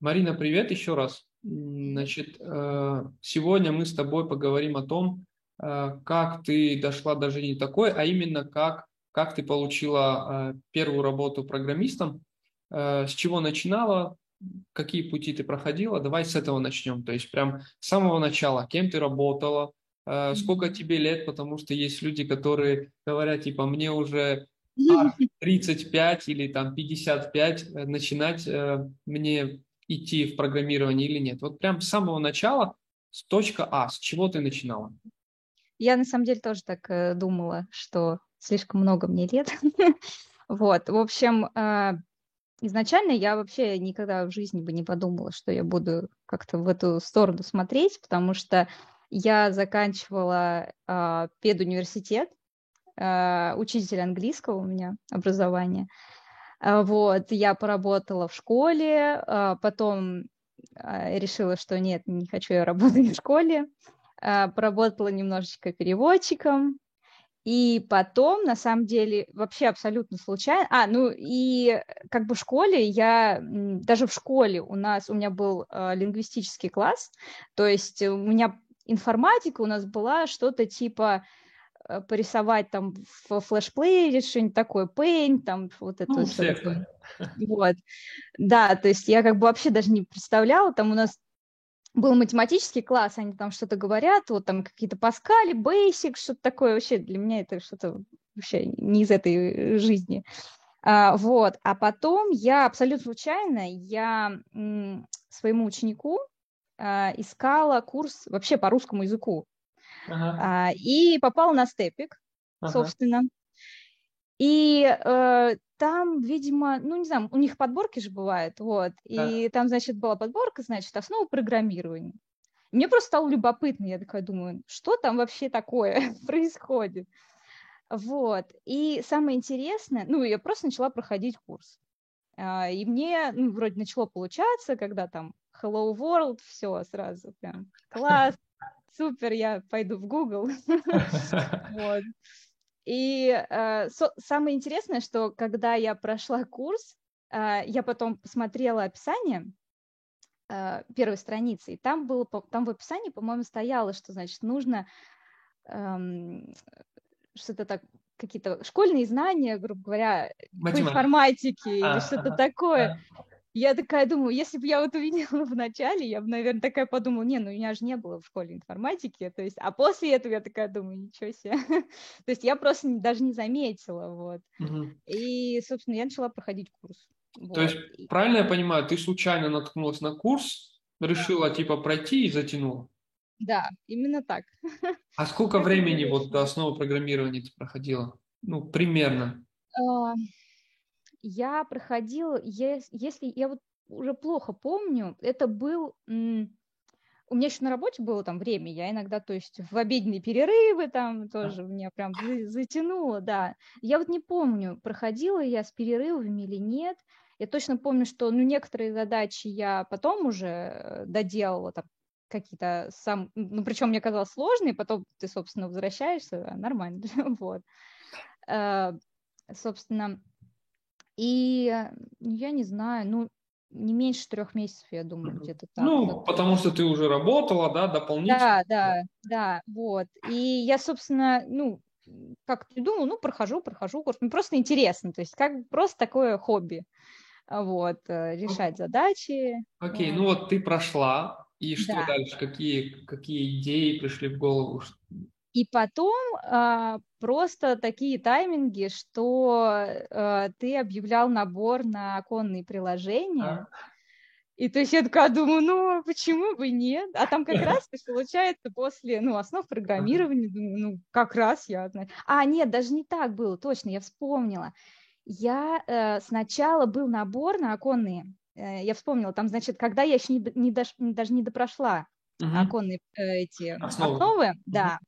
Марина, привет еще раз. Значит, э, сегодня мы с тобой поговорим о том, э, как ты дошла до жизни такой, а именно как, как ты получила э, первую работу программистом, с чего начинала, какие пути ты проходила. Давай с этого начнем. То есть прям с самого начала, кем ты работала, сколько тебе лет, потому что есть люди, которые говорят, типа, мне уже 35 или там 55 начинать мне идти в программирование или нет? Вот прям с самого начала, с точка А, с чего ты начинала? Я на самом деле тоже так э, думала, что слишком много мне лет. вот, в общем, э, изначально я вообще никогда в жизни бы не подумала, что я буду как-то в эту сторону смотреть, потому что я заканчивала э, педуниверситет, э, учитель английского у меня образование, а, вот, я поработала в школе, а, потом а, решила, что нет, не хочу я работать в школе, поработала немножечко переводчиком, и потом, на самом деле, вообще абсолютно случайно. А, ну и как бы в школе я, даже в школе у нас, у меня был лингвистический класс, то есть у меня информатика у нас была что-то типа порисовать там в флешплеере что-нибудь такое, Paint, там вот это. Ну, все это. Вот. Да, то есть я как бы вообще даже не представляла, там у нас был математический класс, они там что-то говорят, вот там какие-то Паскали, Basic, что-то такое, вообще для меня это что-то вообще не из этой жизни. А, вот, а потом я абсолютно случайно, я м, своему ученику а, искала курс вообще по русскому языку, ага. а, и попал на степик, ага. собственно. И э, там, видимо, ну, не знаю, у них подборки же бывают, вот, и там, значит, была подборка, значит, основа программирования. Мне просто стало любопытно, я такая думаю, что там вообще такое происходит? Вот, и самое интересное, ну, я просто начала проходить курс. А, и мне, ну, вроде начало получаться, когда там Hello World, все сразу прям класс, супер, я пойду в Google. вот. И э, со, самое интересное, что когда я прошла курс, э, я потом посмотрела описание э, первой страницы, и там было, там в описании, по-моему, стояло, что значит нужно эм, что-то так какие-то школьные знания, грубо говоря, Математика. по информатике или а, что-то такое. Я такая думаю, если бы я вот увидела в начале, я бы, наверное, такая подумала, не, ну у меня же не было в школе информатики, то есть, а после этого я такая думаю, ничего себе. то есть я просто даже не заметила, вот. Угу. И, собственно, я начала проходить курс. Вот. То есть, правильно я понимаю, ты случайно наткнулась на курс, решила, типа, пройти и затянула? Да, именно так. А сколько времени вот до основы программирования ты проходила? Ну, примерно. А, я проходила, если я вот уже плохо помню, это был... У меня еще на работе было там время, я иногда, то есть в обеденные перерывы там тоже меня прям затянуло, да. Я вот не помню, проходила я с перерывами или нет. Я точно помню, что ну, некоторые задачи я потом уже э, доделала, там, какие-то сам, ну, причем мне казалось сложные, потом ты, собственно, возвращаешься, нормально, вот. Э, собственно, и ну, я не знаю, ну, не меньше трех месяцев, я думаю, где-то так. Ну, вот. потому что ты уже работала, да, дополнительно. Да, да, да, вот. И я, собственно, ну, как ты думал, ну, прохожу, прохожу курс. Мне просто интересно, то есть как просто такое хобби, вот, э, решать задачи. Окей, ну вот ты прошла, и что да. дальше? Какие, какие идеи пришли в голову? И потом а, просто такие тайминги, что а, ты объявлял набор на оконные приложения. А. И то есть я такая думаю, ну почему бы нет? А там как раз получается после ну, основ программирования, думаю, ну как раз я... А, нет, даже не так было, точно, я вспомнила. Я э, сначала был набор на оконные, э, я вспомнила, там, значит, когда я еще не, не, дош, даже не допрошла угу. оконные э, эти основы, основы угу. да,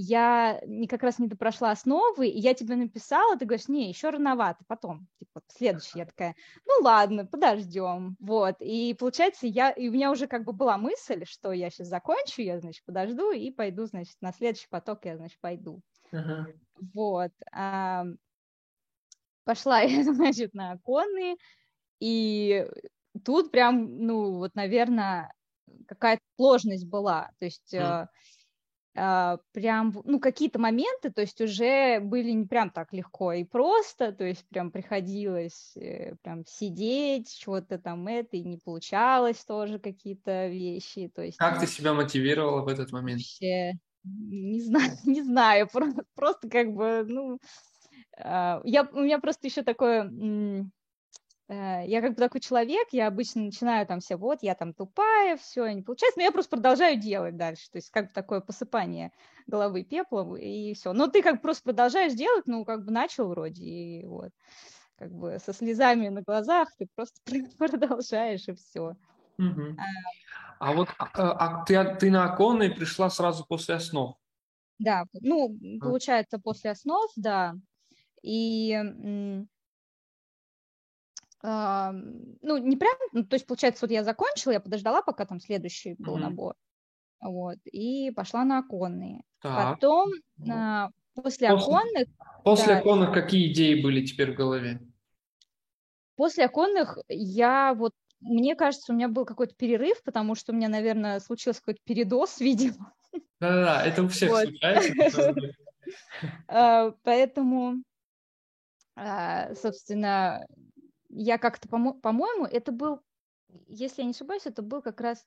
я не, как раз не допрошла основы, и я тебе написала, ты говоришь, не, еще рановато, потом, типа, следующий, я такая, ну ладно, подождем, вот, и получается, я, и у меня уже как бы была мысль, что я сейчас закончу, я, значит, подожду и пойду, значит, на следующий поток я, значит, пойду, uh-huh. вот, а, пошла я, значит, на оконные, и тут прям, ну, вот, наверное, какая-то сложность была. То есть mm. Э, прям, ну, какие-то моменты, то есть уже были не прям так легко и просто, то есть прям приходилось э, прям сидеть, чего-то там это, и не получалось тоже какие-то вещи. То есть, как ну, ты себя мотивировала в этот момент? Вообще, не знаю, не знаю, просто, просто как бы, ну, э, я, у меня просто еще такое я как бы такой человек, я обычно начинаю там все, вот, я там тупая, все, не получается, но я просто продолжаю делать дальше, то есть как бы такое посыпание головы пеплом, и все. Но ты как бы просто продолжаешь делать, ну, как бы начал вроде, и вот, как бы со слезами на глазах ты просто продолжаешь, и все. Угу. А, а вот а, а ты, ты на оконной пришла сразу после основ? Да, ну, а. получается, после основ, да, и ну, не прям, ну, то есть, получается, вот я закончила, я подождала, пока там следующий был mm-hmm. набор, вот, и пошла на оконные. Так. Потом, а, после, после оконных... После да, оконных какие идеи были теперь в голове? После оконных я вот, мне кажется, у меня был какой-то перерыв, потому что у меня, наверное, случился какой-то передоз, видимо. Да-да, это у всех случается. А, поэтому, а, собственно, я как-то, по-моему, это был, если я не ошибаюсь, это был как раз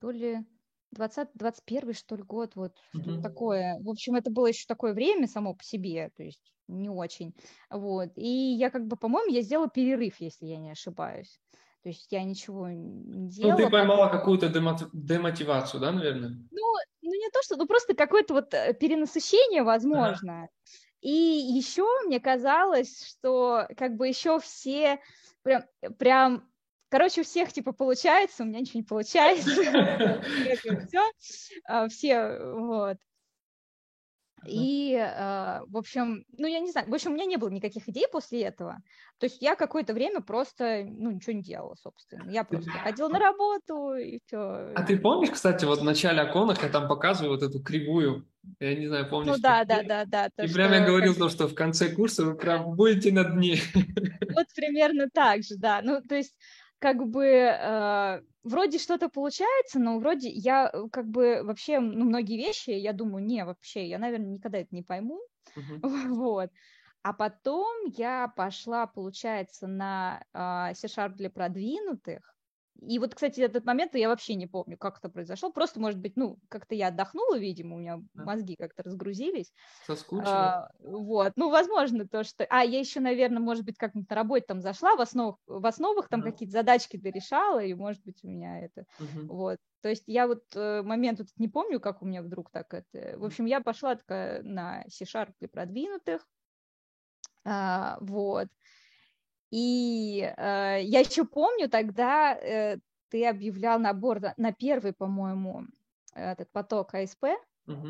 то ли 20, 21 что ли год, вот mm-hmm. такое. В общем, это было еще такое время само по себе, то есть не очень. Вот. И я как бы, по-моему, я сделала перерыв, если я не ошибаюсь. То есть я ничего не делала. Ну, ты поймала какую-то демотивацию, да, наверное? Ну, ну не то, что, ну просто какое-то вот э, перенасыщение, возможно. Ага. И еще мне казалось, что как бы еще все прям, прям Короче, у всех типа получается, у меня ничего не получается. Все, все, вот. И, э, в общем, ну, я не знаю, в общем, у меня не было никаких идей после этого. То есть я какое-то время просто, ну, ничего не делала, собственно. Я просто ходила на работу и все. А ты помнишь, кстати, вот в начале оконок я там показываю вот эту кривую, я не знаю, помнишь? Ну да, да, да, да. И прям я говорил то, что в конце курса вы прям будете на дне. Вот примерно так же, да. Ну, то есть как бы э, вроде что-то получается, но вроде я э, как бы вообще ну, многие вещи, я думаю, не, вообще, я, наверное, никогда это не пойму, uh-huh. вот. А потом я пошла, получается, на э, C-Sharp для продвинутых, и вот, кстати, этот момент я вообще не помню, как это произошло. Просто, может быть, ну, как-то я отдохнула, видимо, у меня мозги как-то разгрузились. Соскучилась. А, вот, ну, возможно, то, что... А, я еще, наверное, может быть, как-нибудь на работе там зашла, в основах, в основах там uh-huh. какие-то задачки дорешала, и, может быть, у меня это... Uh-huh. Вот. То есть я вот э, момент вот не помню, как у меня вдруг так это... В общем, я пошла такая на C-Sharp для продвинутых, а, вот. И э, я еще помню, тогда э, ты объявлял набор на первый, по-моему, этот поток АСП. Угу.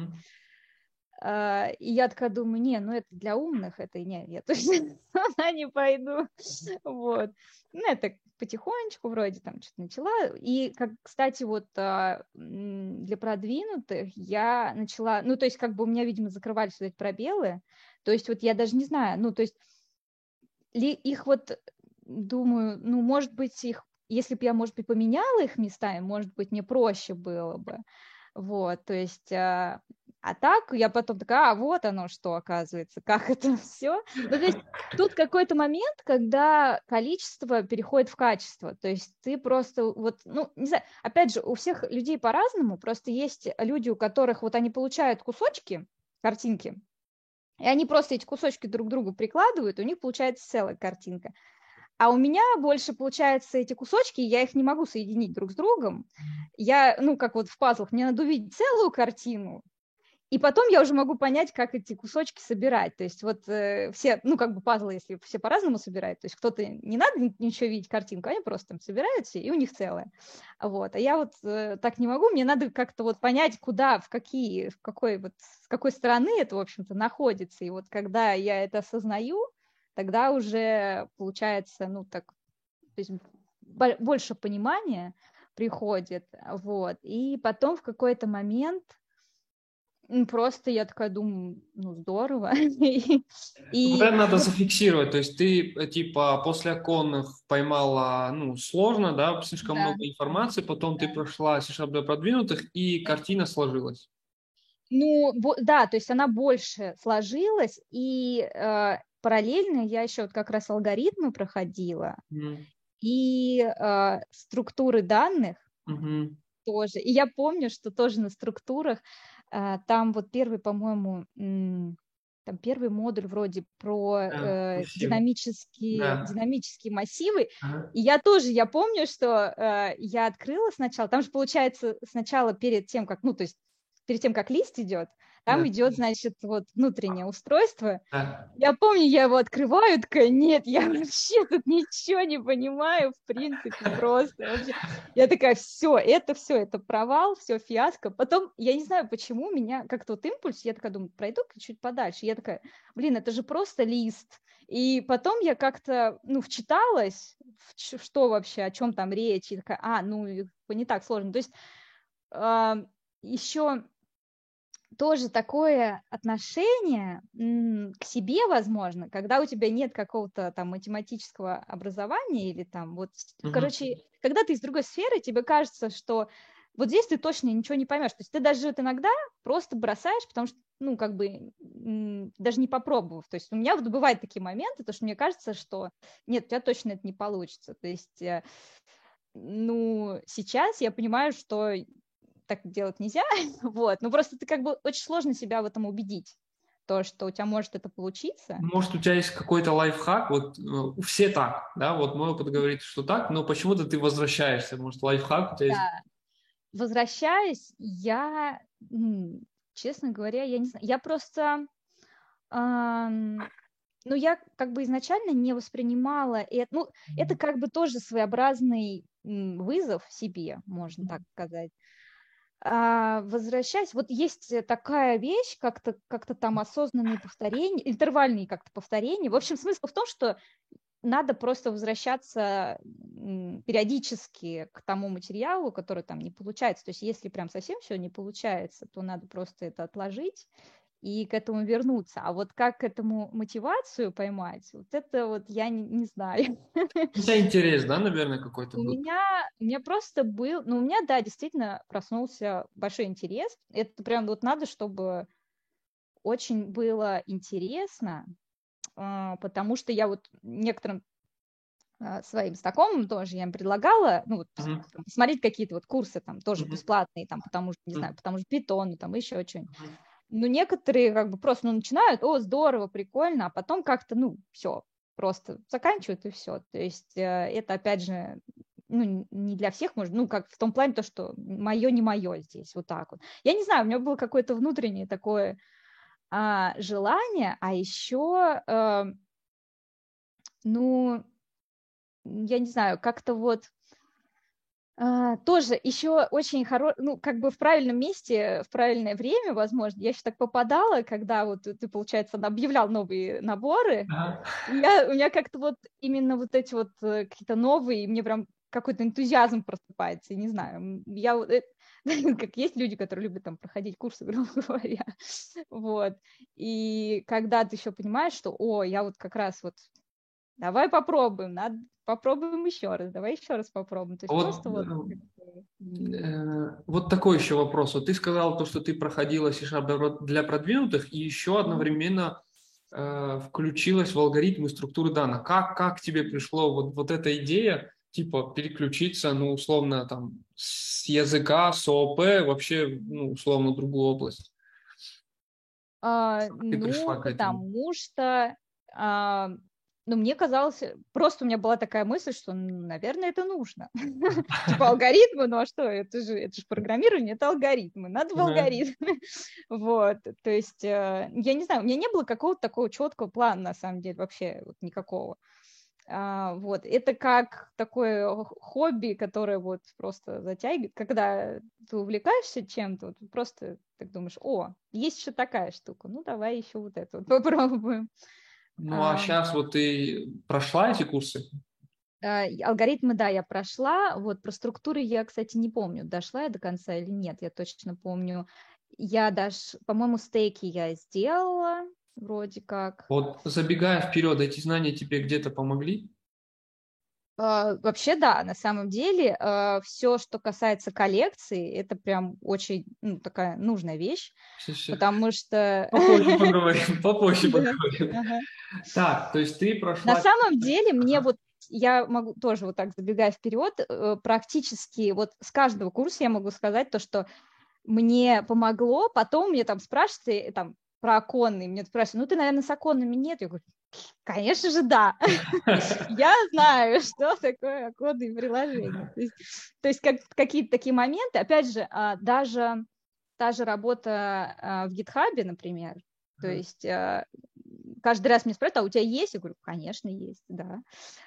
Э, и я такая думаю, не, ну это для умных, это не, я точно туда не пойду. Вот. Ну, это потихонечку вроде там что-то начала. И, как, кстати, вот а, для продвинутых я начала, ну, то есть как бы у меня, видимо, закрывались вот эти пробелы. То есть вот я даже не знаю, ну, то есть ли их вот, думаю, ну, может быть, их, если бы я, может быть, поменяла их местами, может быть, мне проще было бы. Вот, то есть, а, а так я потом такая, а вот оно что, оказывается, как это все. Ну, то есть тут какой-то момент, когда количество переходит в качество, то есть ты просто вот, ну, не знаю, опять же, у всех людей по-разному, просто есть люди, у которых вот они получают кусочки, картинки, и они просто эти кусочки друг к другу прикладывают, и у них получается целая картинка. А у меня больше, получается, эти кусочки, я их не могу соединить друг с другом. Я, ну, как вот в пазлах, мне надо увидеть целую картину, и потом я уже могу понять, как эти кусочки собирать. То есть вот э, все, ну как бы пазлы, если все по-разному собирают, то есть кто-то не надо ничего видеть картинку, они просто там собираются, и у них целое. Вот. А я вот э, так не могу, мне надо как-то вот понять, куда, в какие, в какой вот, с какой стороны это, в общем-то, находится. И вот когда я это осознаю, тогда уже получается, ну так, то есть больше понимания приходит, вот. И потом в какой-то момент Просто я такая думаю, ну здорово. и... Вот это надо зафиксировать. То есть ты э, типа после оконных поймала, ну, сложно, да, слишком да. много информации, потом да. ты прошла c для продвинутых, и картина сложилась. Ну, да, то есть она больше сложилась, и э, параллельно я еще вот как раз алгоритмы проходила, mm. и э, структуры данных mm-hmm. тоже. И я помню, что тоже на структурах там вот первый, по-моему, там первый модуль вроде про э, динамические, да. динамические массивы. Ага. И я тоже, я помню, что э, я открыла сначала, там же получается сначала перед тем, как, ну, то есть перед тем, как лист идет, там да. идет, значит, вот внутреннее устройство. Да. Я помню, я его открываю, такая, нет, я вообще тут ничего не понимаю, в принципе, просто. Вообще. Я такая, все, это все, это провал, все, фиаско. Потом, я не знаю, почему меня как-то вот импульс, я такая думаю, пройду-ка чуть подальше. Я такая, блин, это же просто лист. И потом я как-то, ну, вчиталась, в что вообще, о чем там речь, и такая, а, ну, не так сложно. То есть э, еще тоже такое отношение к себе, возможно, когда у тебя нет какого-то там математического образования или там вот, угу. короче, когда ты из другой сферы, тебе кажется, что вот здесь ты точно ничего не поймешь. То есть ты даже вот иногда просто бросаешь, потому что, ну, как бы, даже не попробовав. То есть у меня вот бывают такие моменты, то что мне кажется, что нет, у тебя точно это не получится. То есть, э, ну, сейчас я понимаю, что так делать нельзя, вот, ну просто ты как бы очень сложно себя в этом убедить, то, что у тебя может это получиться. Может, у тебя есть какой-то лайфхак, вот у все так, да, вот мой опыт говорит, что так, но почему-то ты возвращаешься, может, лайфхак у тебя да. есть? Возвращаюсь, я, честно говоря, я не знаю, я просто, эм, ну, я как бы изначально не воспринимала это, ну, это как бы тоже своеобразный вызов себе, можно так сказать. А, возвращаясь, вот есть такая вещь, как-то как там осознанные повторения, интервальные как-то повторения. В общем, смысл в том, что надо просто возвращаться периодически к тому материалу, который там не получается. То есть если прям совсем все не получается, то надо просто это отложить и к этому вернуться. А вот как к этому мотивацию поймать, вот это вот я не, не знаю. У тебя интерес, да, наверное, какой-то был? У меня, у меня просто был, ну, у меня, да, действительно проснулся большой интерес. Это прям вот надо, чтобы очень было интересно, а, потому что я вот некоторым а, своим знакомым тоже я им предлагала, ну, вот, uh-huh. посмотреть какие-то вот курсы там тоже uh-huh. бесплатные, там, потому что, не знаю, потому что питон, там, еще что-нибудь. Uh-huh ну, некоторые как бы просто ну, начинают, о, здорово, прикольно, а потом как-то, ну, все, просто заканчивают и все. То есть э, это, опять же, ну, не для всех можно, ну, как в том плане то, что мое не мое здесь, вот так вот. Я не знаю, у меня было какое-то внутреннее такое а, желание, а еще, а, ну, я не знаю, как-то вот тоже еще очень хорош, ну, как бы в правильном месте, в правильное время, возможно. Я еще так попадала, когда вот ты, получается, объявлял новые наборы. Ага. Я, у меня как-то вот именно вот эти вот э, какие-то новые, мне прям какой-то энтузиазм просыпается, не знаю. Я э, как есть люди, которые любят там проходить курсы, грубо говоря, вот. И когда ты еще понимаешь, что, о, я вот как раз вот давай попробуем, надо попробуем еще раз, давай еще раз попробуем. То есть вот, просто вот... Э, вот такой еще вопрос. Вот ты сказал то, что ты проходила C-Sharp для продвинутых и еще одновременно э, включилась в алгоритмы структуры данных. Как, как тебе пришло вот, вот эта идея, типа переключиться, ну, условно, там, с языка, с ООП вообще, ну, условно, другую область? А, ну, потому что а, ну, мне казалось, просто у меня была такая мысль, что, ну, наверное, это нужно. Типа алгоритмы, ну а что, это же, это же программирование, это алгоритмы, надо в алгоритмы. Вот, то есть, э, я не знаю, у меня не было какого-то такого четкого плана, на самом деле, вообще никакого. А, вот, это как такое хобби, которое вот просто затягивает, когда ты увлекаешься чем-то, вот просто так думаешь, о, есть еще такая штука, ну давай еще вот это вот попробуем. Ну, а, а сейчас вот ты прошла эти курсы? А, алгоритмы, да, я прошла. Вот про структуры я, кстати, не помню, дошла я до конца или нет. Я точно помню я даже, по-моему, стейки я сделала, вроде как. Вот забегая вперед, эти знания тебе где-то помогли? Uh, вообще, да, на самом деле, а, все, что касается коллекции, это прям очень ну, такая нужная вещь, все. потому что... Попозже поговорим, попозже поговорим. Так, то есть ты прошла... На самом деле, мне вот я могу тоже вот так забегая вперед, э, практически вот с каждого курса я могу сказать то, что мне помогло, потом мне там спрашивают, там, про оконные, мне спрашивают, ну ты, наверное, с оконными нет? Я говорю, конечно же, да. Я знаю, что такое оконные приложения. То есть какие-то такие моменты, опять же, а, даже та же работа а, в GitHub, например, то есть а, каждый раз мне спрашивают, а у тебя есть? Я говорю, конечно, есть, да.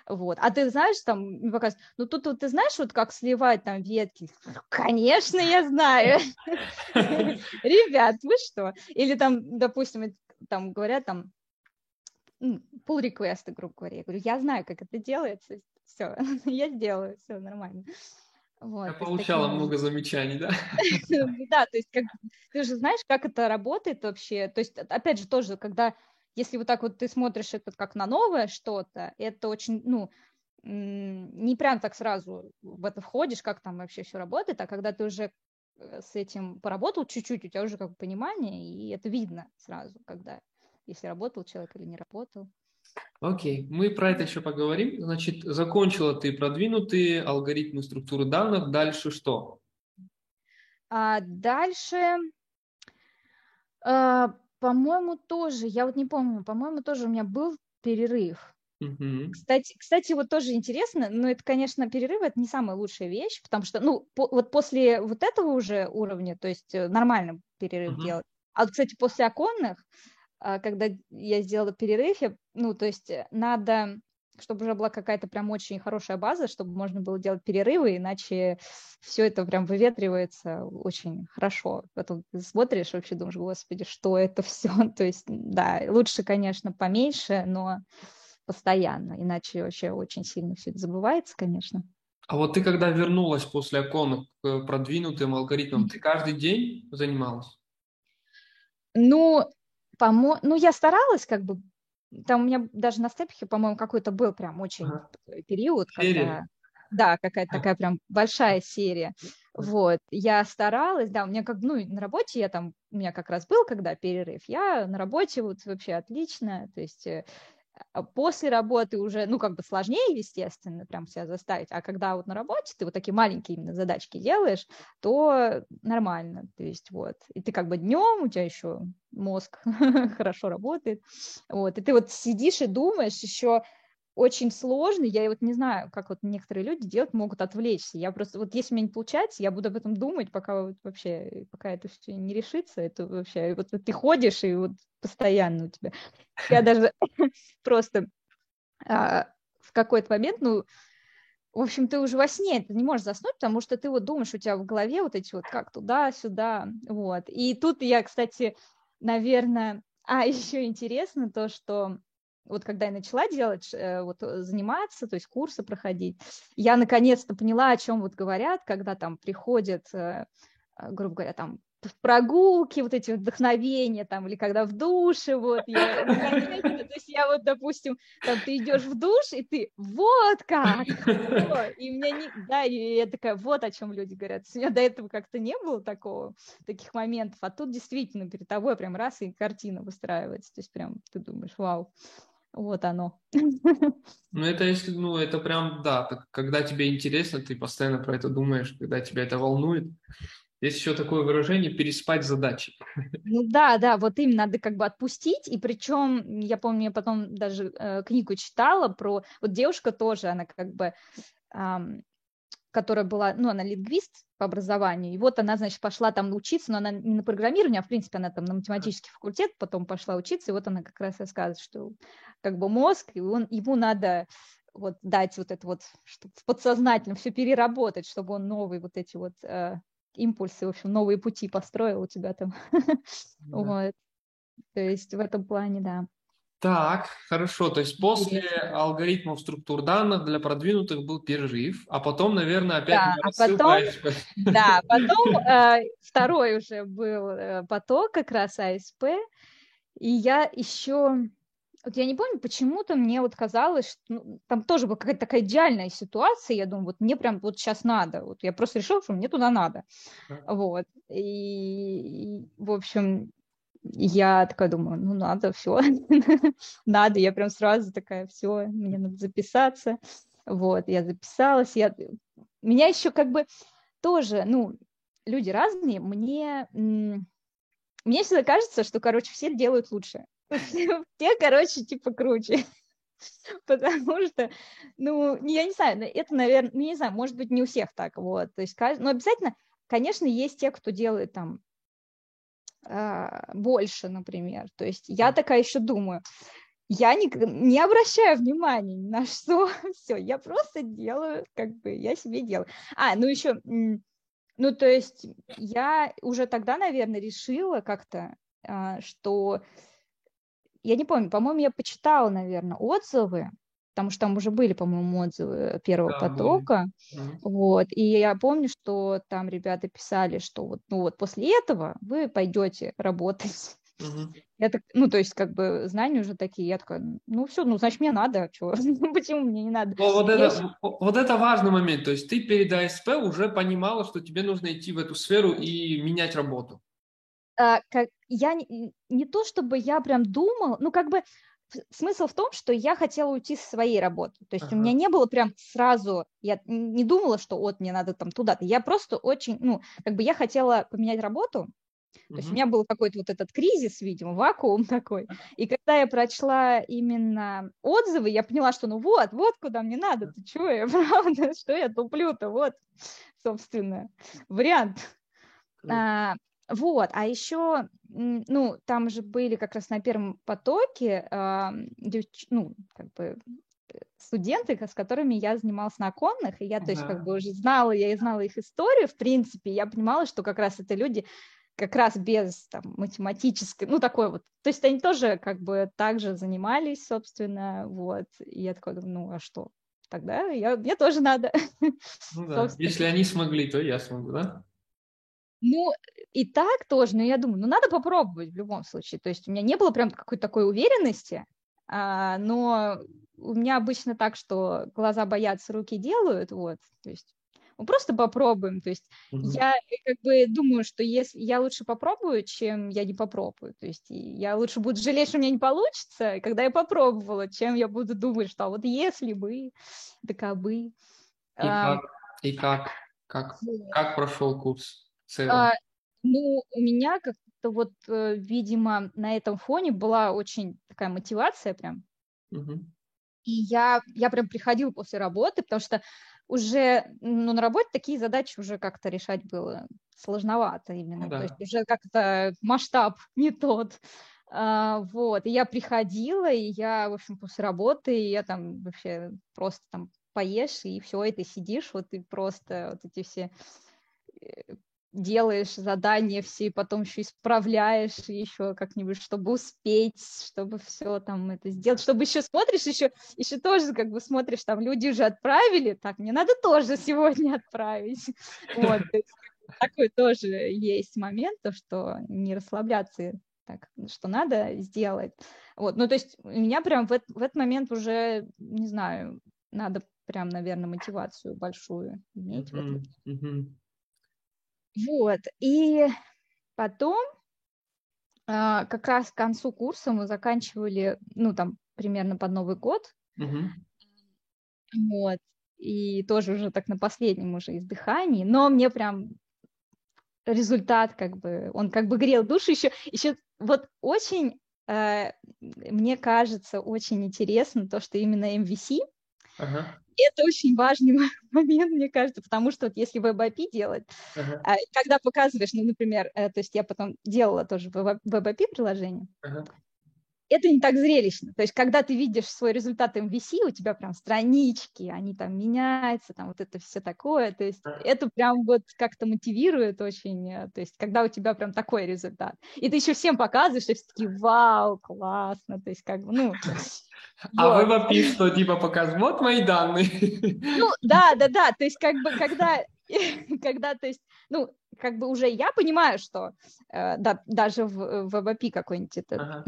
Вот. А ты знаешь, там, мне показывают, ну тут вот ты знаешь, вот как сливать там ветки? Конечно, я знаю. Ребят, вы что? Или там, допустим, там говорят, там, pull request, грубо говоря. Я говорю, я знаю, как это делается, все, я сделаю, все нормально. Вот, я получала таким... много замечаний, да? Да, то есть как, ты же знаешь, как это работает вообще. То есть, опять же, тоже, когда если вот так вот ты смотришь это как на новое что-то, это очень, ну, не прям так сразу в это входишь, как там вообще все работает, а когда ты уже э, с этим поработал чуть-чуть, у тебя уже как бы понимание, и это видно сразу, когда, если работал человек или не работал. Окей, okay. мы про это еще поговорим. Значит, закончила ты продвинутые алгоритмы структуры данных. Дальше что? А дальше а, по-моему, тоже, я вот не помню, по-моему, тоже у меня был перерыв. Кстати, кстати, вот тоже интересно, но это, конечно, перерыв это не самая лучшая вещь, потому что, ну, по, вот после вот этого уже уровня, то есть э, нормально перерыв uh-huh. делать. А, кстати, после оконных, когда я сделала перерыв, я, ну, то есть э, надо чтобы уже была какая-то прям очень хорошая база, чтобы можно было делать перерывы, иначе все это прям выветривается очень хорошо. Потом ты смотришь вообще думаешь, господи, что это все? То есть, да, лучше, конечно, поменьше, но постоянно, иначе вообще очень сильно все это забывается, конечно. А вот ты когда вернулась после оконок к продвинутым алгоритмам, ты каждый день занималась? Ну, помо... ну, я старалась как бы там у меня даже на степихе, по-моему, какой-то был прям очень ага. период, серия. когда... Да, какая-то такая прям большая серия. Вот, я старалась, да, у меня как, ну, на работе я там, у меня как раз был, когда перерыв, я на работе вот вообще отлично, то есть э, после работы уже, ну, как бы сложнее, естественно, прям себя заставить, а когда вот на работе ты вот такие маленькие именно задачки делаешь, то нормально, то есть вот, и ты как бы днем, у тебя еще мозг хорошо работает, вот, и ты вот сидишь и думаешь еще, очень сложный, я вот не знаю, как вот некоторые люди делают, могут отвлечься. Я просто, вот если у меня не получается, я буду об этом думать, пока вот вообще, пока это все не решится, это вообще, вот ты ходишь, и вот постоянно у тебя. Я даже просто а, в какой-то момент, ну, в общем, ты уже во сне ты не можешь заснуть, потому что ты вот думаешь, у тебя в голове вот эти вот как туда-сюда, вот. И тут я, кстати, наверное, а еще интересно то, что вот когда я начала делать, э, вот э, заниматься, то есть курсы проходить, я наконец-то поняла, о чем вот говорят, когда там приходят, э, грубо говоря, там в прогулке, вот эти вдохновения, там, или когда в душе, вот, я, то есть я вот, допустим, там, ты идешь в душ, и ты, вот как, и у меня не, да, и я такая, вот о чем люди говорят, у меня до этого как-то не было такого, таких моментов, а тут действительно перед тобой прям раз и картина выстраивается, то есть прям ты думаешь, вау, вот оно. Ну, это если, ну, это прям, да, так, когда тебе интересно, ты постоянно про это думаешь, когда тебя это волнует. Есть еще такое выражение «переспать задачи». Ну да, да, вот им надо как бы отпустить, и причем, я помню, я потом даже э, книгу читала про, вот девушка тоже, она как бы, эм, которая была, ну, она лингвист по образованию, и вот она, значит, пошла там учиться, но она не на программирование, а в принципе она там на математический факультет потом пошла учиться, и вот она как раз рассказывает, что как бы мозг, и он, ему надо вот дать вот это вот, чтобы подсознательно все переработать, чтобы он новые вот эти вот э, импульсы, в общем, новые пути построил у тебя там. Да. Вот. То есть в этом плане, да. Так, хорошо. То есть после алгоритмов структур данных для продвинутых был перерыв, а потом, наверное, опять да, а потом, Да, потом э, второй уже был э, поток как раз АСП, и я еще вот я не помню, почему-то мне вот казалось, что ну, там тоже была какая-то такая идеальная ситуация, я думаю, вот мне прям вот сейчас надо, вот я просто решила, что мне туда надо, вот, и, и в общем, я такая думаю, ну надо, все, надо, я прям сразу такая, все, мне надо записаться, вот, я записалась, я, меня еще как бы тоже, ну, люди разные, мне, мне всегда кажется, что, короче, все делают лучше, все, короче, типа круче. Потому что, ну, я не знаю, это, наверное, ну, не знаю, может быть, не у всех так, вот. То есть, но обязательно, конечно, есть те, кто делает там больше, например. То есть я такая еще думаю, я не, не обращаю внимания ни на что, все, я просто делаю, как бы, я себе делаю. А, ну еще, ну, то есть я уже тогда, наверное, решила как-то, а, что я не помню, по-моему, я почитала, наверное, отзывы, потому что там уже были, по-моему, отзывы первого да, потока, были. вот, и я помню, что там ребята писали, что вот, ну вот после этого вы пойдете работать. Угу. Я так, ну, то есть, как бы, знания уже такие, я такая, ну, все, ну, значит, мне надо, а что, почему мне не надо? Вот, вот, это, еще... вот это важный момент, то есть ты перед АСП уже понимала, что тебе нужно идти в эту сферу и менять работу. А, как, я не, не то чтобы я прям думала, ну как бы смысл в том, что я хотела уйти со своей работы. То есть ага. у меня не было прям сразу, я не думала, что вот мне надо там туда-то. Я просто очень, ну, как бы я хотела поменять работу. То есть у меня был какой-то вот этот кризис, видимо, вакуум такой. И когда я прочла именно отзывы, я поняла, что ну вот, вот куда мне надо. Ты чего я, правда, что я туплю-то? Вот, собственно, вариант. А, вот, а еще, ну, там же были как раз на первом потоке, э, ну, как бы э, студенты, с которыми я занималась на оконных, и я, то есть, как бы уже знала, я и знала их историю, в принципе, я понимала, что как раз это люди как раз без там, математической, ну, такой вот, то есть они тоже как бы также занимались, собственно, вот, и я такой думаю, ну, а что, тогда я, мне тоже надо. Ну да, если они смогли, то я смогу, да? Ну, и так тоже, но я думаю, ну, надо попробовать в любом случае. То есть у меня не было прям какой-то такой уверенности, а, но у меня обычно так, что глаза боятся, руки делают, вот, то есть мы просто попробуем, то есть угу. я как бы думаю, что если я лучше попробую, чем я не попробую, то есть я лучше буду жалеть, что у меня не получится, когда я попробовала, чем я буду думать, что а вот если бы, так бы. И а, как? И как? Как, как прошел курс? А, ну, у меня как-то вот, э, видимо, на этом фоне была очень такая мотивация прям. Угу. И я, я прям приходила после работы, потому что уже ну, на работе такие задачи уже как-то решать было сложновато именно. Ну, да. То есть уже как-то масштаб не тот. А, вот, и я приходила, и я, в общем, после работы, и я там вообще просто там поешь, и все, и ты сидишь, вот и просто вот эти все э, делаешь задания все, и потом еще исправляешь еще как-нибудь, чтобы успеть, чтобы все там это сделать, чтобы еще смотришь, еще, еще тоже как бы смотришь, там люди уже отправили, так, мне надо тоже сегодня отправить. Вот, такой тоже есть момент, то, что не расслабляться, так, что надо сделать. Вот, ну, то есть у меня прям в, в этот момент уже, не знаю, надо прям, наверное, мотивацию большую иметь. Uh-huh, uh-huh. Вот, и потом а, как раз к концу курса мы заканчивали, ну, там, примерно под Новый год. Угу. Вот, и тоже уже так на последнем уже издыхании, но мне прям результат как бы, он как бы грел душу еще, еще вот очень, э, мне кажется, очень интересно то, что именно MVC, ага это очень важный момент, мне кажется, потому что вот если WebAPI делать, uh-huh. когда показываешь, ну, например, э, то есть я потом делала тоже WebAPI приложение, uh-huh. Это не так зрелищно. То есть, когда ты видишь свой результат MVC, у тебя прям странички, они там меняются, там вот это все такое. То есть, это прям вот как-то мотивирует очень. Э, то есть, когда у тебя прям такой результат. И ты еще всем показываешь, что все таки вау, классно. То есть, как бы, ну... А вы вопишь, что типа показ, вот мои данные. Ну, да, да, да. То есть, как бы, когда когда, то есть, ну, как бы уже я понимаю, что э, да, даже в, в ABP какой-нибудь это, ага.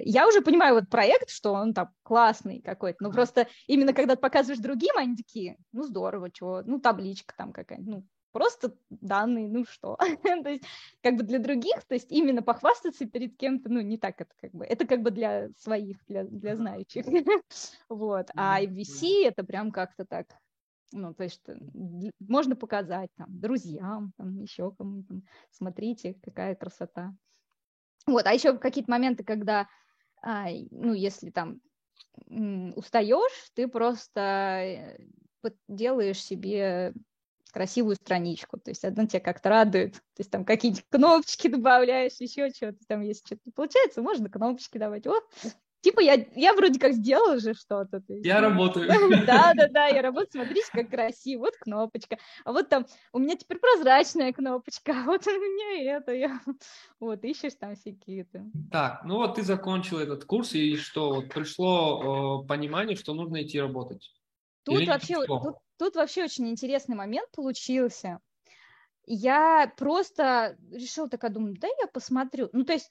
Я уже понимаю вот проект, что он там классный какой-то, но просто именно когда ты показываешь другим, они такие, ну, здорово, чего, ну, табличка там какая-нибудь, ну, просто данные, ну что. то есть как бы для других, то есть именно похвастаться перед кем-то, ну не так это как бы, это как бы для своих, для, для знающих. вот. А IVC это прям как-то так ну, то есть э, можно показать там друзьям, там еще кому-то, смотрите, какая красота. Вот, а еще какие-то моменты, когда, а, ну, если там устаешь, ты просто э, делаешь себе красивую страничку, то есть одно тебя как-то радует, то есть там какие-нибудь кнопочки добавляешь, еще что-то там, если что-то не получается, можно кнопочки давать, вот, типа я, я вроде как сделала же что-то. Я работаю. Да, да, да, я работаю, смотрите, как красиво, вот кнопочка, а вот там у меня теперь прозрачная кнопочка, а вот у меня это, я... вот, ищешь там всякие-то. Так, ну вот ты закончил этот курс, и что, вот пришло э, понимание, что нужно идти работать? Тут Или вообще, тут, тут вообще очень интересный момент получился. Я просто решила такая, думаю, да я посмотрю. Ну, то есть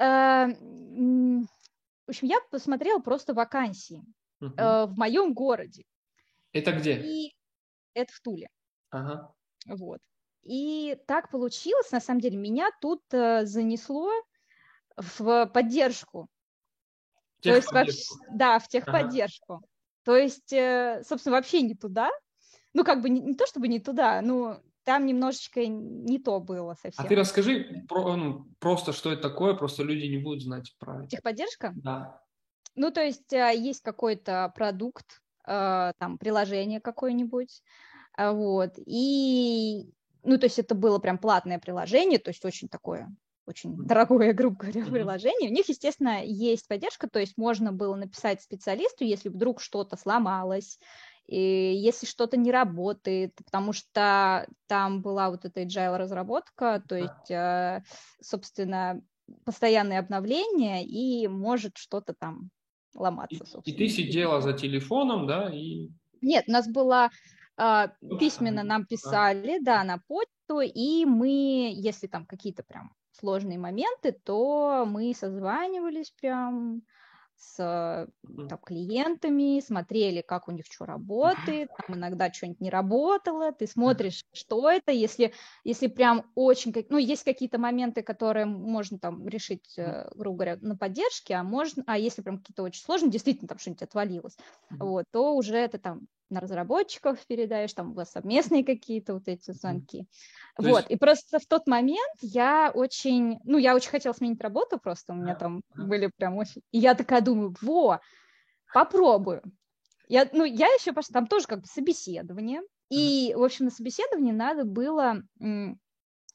э, в общем, я посмотрела просто вакансии угу. э, в моем городе. Это где? И это в Туле. Ага. Вот. И так получилось, на самом деле, меня тут э, занесло в поддержку. То есть вообще, да, в техподдержку. Ага. То есть, э, собственно, вообще не туда. Ну, как бы не, не то чтобы не туда, но там немножечко не то было совсем. А ты расскажи про, ну, просто, что это такое, просто люди не будут знать про это. Техподдержка? Да. Ну, то есть а, есть какой-то продукт, а, там, приложение какое-нибудь, а, вот, и, ну, то есть это было прям платное приложение, то есть очень такое очень дорогое, грубо говоря, приложение. У них, естественно, есть поддержка, то есть можно было написать специалисту, если вдруг что-то сломалось, и если что-то не работает, потому что там была вот эта agile разработка, то есть, э, собственно, постоянные обновления, и может что-то там ломаться. И, и ты сидела за телефоном, да? И... Нет, у нас было э, письменно нам писали, да, на почту, и мы, если там какие-то прям сложные моменты, то мы созванивались прям, с там, клиентами, смотрели, как у них что работает, там иногда что-нибудь не работало, ты смотришь, что это, если, если прям очень, ну, есть какие-то моменты, которые можно там решить, э, грубо говоря, на поддержке, а можно, а если прям какие-то очень сложные, действительно там что-нибудь отвалилось, вот, то уже это там на разработчиков передаешь, там у вас совместные какие-то вот эти звонки. То вот, есть... и просто в тот момент я очень, ну, я очень хотела сменить работу просто, у меня там были прям очень... И я такая думаю, во, попробую. Я, ну, я еще пошла, там тоже как бы собеседование, и, в общем, на собеседовании надо было, там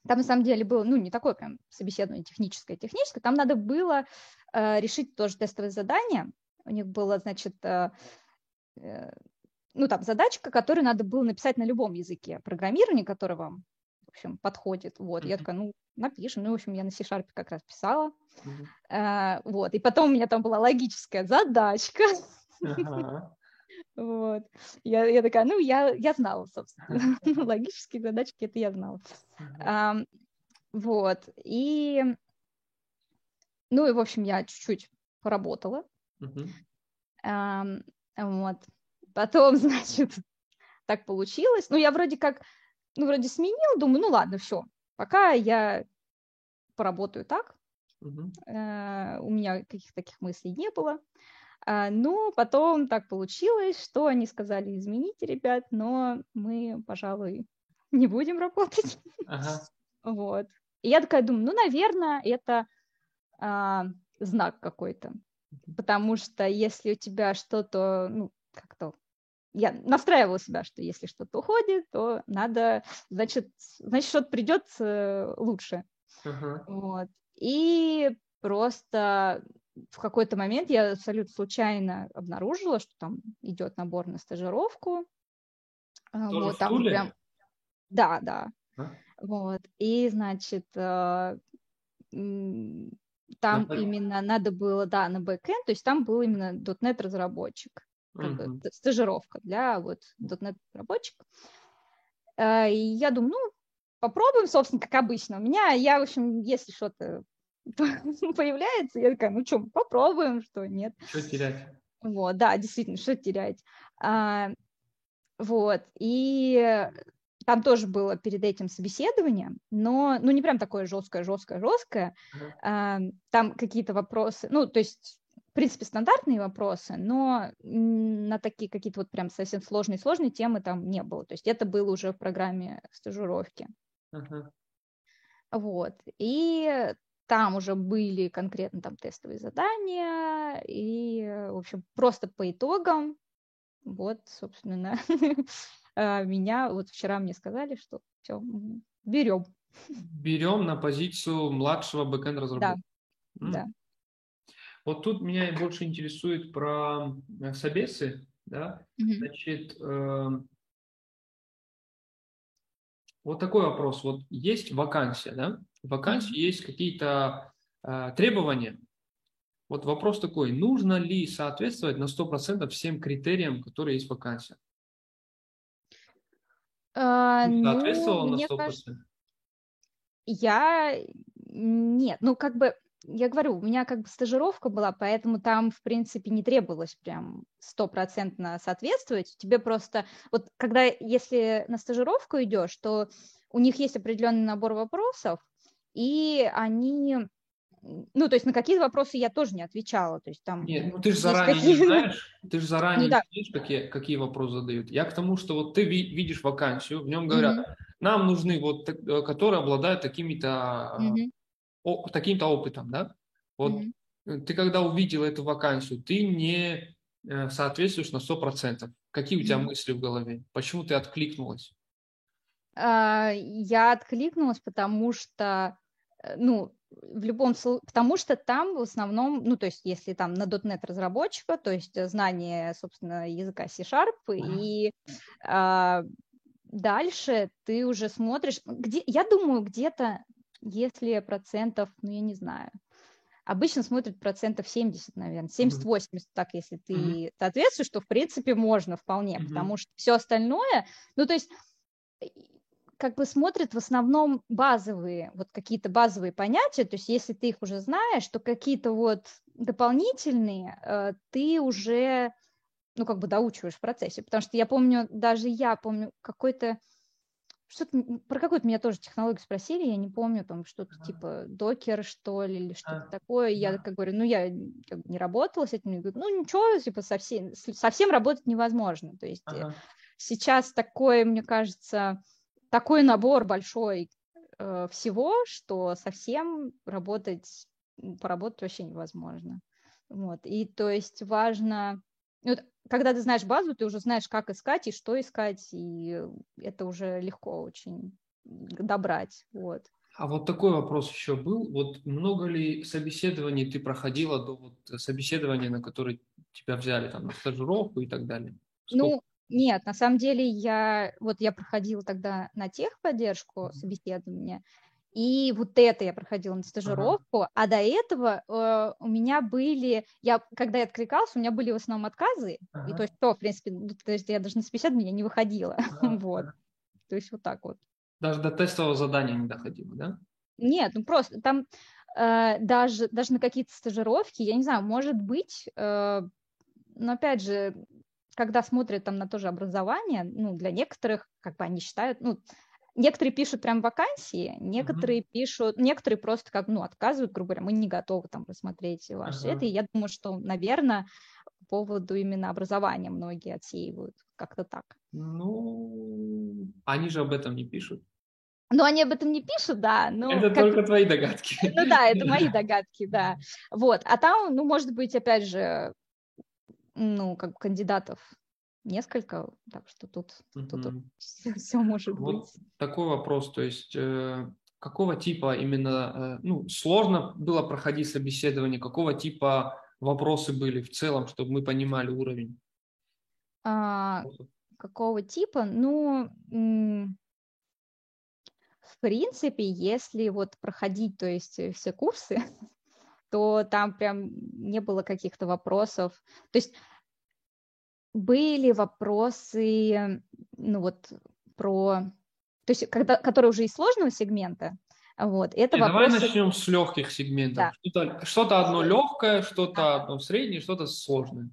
на самом деле было, ну, не такое прям собеседование техническое, техническое, там надо было э, решить тоже тестовое задание, у них было, значит, э, э ну, там, задачка, которую надо было написать на любом языке программирования, который вам, в общем, подходит. Вот, mm-hmm. я такая, ну, напишем. Ну, в общем, я на C-Sharp как раз писала. Mm-hmm. А, вот, и потом у меня там была логическая задачка. Uh-huh. Вот. Я, я такая, ну, я, я знала, собственно. Логические задачки, это я знала. А, вот. И, ну, и, в общем, я чуть-чуть поработала. А, вот. Потом, значит, так получилось. Ну, я вроде как, ну, вроде сменил, думаю, ну, ладно, все, пока я поработаю так. Угу. Э, у меня каких-то таких мыслей не было. А, ну, потом так получилось, что они сказали, извините, ребят, но мы, пожалуй, не будем работать. Ага. Вот. И я такая думаю, ну, наверное, это а, знак какой-то. Потому что если у тебя что-то, ну, как-то я настраивала себя, что если что-то уходит, то надо, значит, значит что-то придет лучше. Uh-huh. Вот. И просто в какой-то момент я абсолютно случайно обнаружила, что там идет набор на стажировку. А, Тоже вот, там прям... Да, да. А? Вот. И, значит, э, там на именно надо было, да, на бэкэнд, то есть там был именно .NET разработчик, как uh-huh. бы, стажировка для вот .NET разработчик. Э, и я думаю, ну, попробуем, собственно, как обычно. У меня, я, в общем, если что-то появляется, я такая, ну что, попробуем, что нет. Что терять? Вот, да, действительно, что терять. А, вот, и там тоже было перед этим собеседование, но, ну, не прям такое жесткое, жесткое, жесткое. Uh-huh. А, там какие-то вопросы, ну, то есть, принципе, стандартные вопросы, но на такие какие-то вот прям совсем сложные-сложные темы там не было. То есть это было уже в программе стажировки. Uh-huh. Вот. И там уже были конкретно там тестовые задания, и, в общем, просто по итогам, вот, собственно, а, меня, вот вчера мне сказали, что все, берем. Берем на позицию младшего бэкэнд разработчика. Да, да. Вот тут меня больше интересует про э, собесы, да, mm-hmm. значит, э, вот такой вопрос. Вот есть вакансия, да? В вакансии есть какие-то э, требования. Вот вопрос такой, нужно ли соответствовать на 100% всем критериям, которые есть в вакансии? А, Соответствовал ну, на 100%? Кажется, я... Нет, ну как бы я говорю, у меня как бы стажировка была, поэтому там, в принципе, не требовалось прям стопроцентно соответствовать. Тебе просто, вот когда, если на стажировку идешь, то у них есть определенный набор вопросов, и они, ну, то есть на какие вопросы я тоже не отвечала, то есть там... Нет, ну ты же заранее какие... не знаешь, ты же заранее ну, да. знаешь, какие, какие вопросы задают. Я к тому, что вот ты видишь вакансию, в нем говорят, mm-hmm. нам нужны вот, э, которые обладают такими-то mm-hmm таким-то опытом, да? Вот mm-hmm. ты когда увидел эту вакансию, ты не э, соответствуешь на 100%. Какие у тебя mm-hmm. мысли в голове? Почему ты откликнулась? Uh, я откликнулась, потому что, э, ну, в любом случае, потому что там в основном, ну, то есть если там на .NET разработчика, то есть знание, собственно, языка C-Sharp, uh-huh. и а, дальше ты уже смотришь, где, я думаю, где-то если процентов, ну, я не знаю, обычно смотрят процентов 70, наверное, 70-80, так, если ты mm-hmm. соответствуешь, что, в принципе, можно вполне, mm-hmm. потому что все остальное, ну, то есть как бы смотрят в основном базовые, вот какие-то базовые понятия, то есть если ты их уже знаешь, то какие-то вот дополнительные э, ты уже, ну, как бы доучиваешь в процессе, потому что я помню, даже я помню какой-то, что-то про какую-то меня тоже технологию спросили, я не помню, там что-то а. типа докер, что ли, или что-то а. такое. Я как говорю, ну, я как бы не работала с этим, я говорю, ну, ничего, типа, совсем, совсем работать невозможно. То есть э, ага. сейчас такое, мне кажется, такой набор большой э, всего, что совсем работать, поработать вообще невозможно. Вот, и то есть важно вот, когда ты знаешь базу, ты уже знаешь, как искать и что искать, и это уже легко очень добрать. Вот. А вот такой вопрос еще был. Вот много ли собеседований ты проходила до вот собеседования, на которое тебя взяли там на стажировку и так далее? Сколько? Ну, нет, на самом деле я вот я проходила тогда на техподдержку собеседования, и вот это я проходила на стажировку, ага. а до этого э, у меня были, я, когда я откликался, у меня были в основном отказы, ага. и то есть то, в принципе, ну, то есть я даже на собеседование не выходила, ага. вот, то есть вот так вот. Даже до тестового задания не доходила, да? Нет, ну просто там э, даже, даже на какие-то стажировки, я не знаю, может быть, э, но опять же, когда смотрят там на то же образование, ну, для некоторых, как бы они считают, ну, Некоторые пишут прям вакансии, некоторые uh-huh. пишут, некоторые просто как, ну, отказывают, грубо говоря, мы не готовы там рассмотреть ваш uh-huh. это. И я думаю, что, наверное, по поводу именно образования многие отсеивают как-то так. Ну, они же об этом не пишут. Ну, они об этом не пишут, да. Но это как... только твои догадки. Ну да, это мои догадки, да. Вот. А там, ну, может быть, опять же, ну, как кандидатов несколько, так что тут, тут все, все может вот быть. Такой вопрос, то есть э, какого типа именно, ну, сложно было проходить собеседование, какого типа вопросы были в целом, чтобы мы понимали уровень? А, какого типа? Ну, в принципе, если вот проходить, то есть э, все курсы, то там прям не было каких-то вопросов. То есть были вопросы, ну вот про, то есть когда, которые уже из сложного сегмента, вот, это вопросы... Давай начнем с легких сегментов. Да. Что-то, что одно легкое, что-то одно среднее, что-то сложное.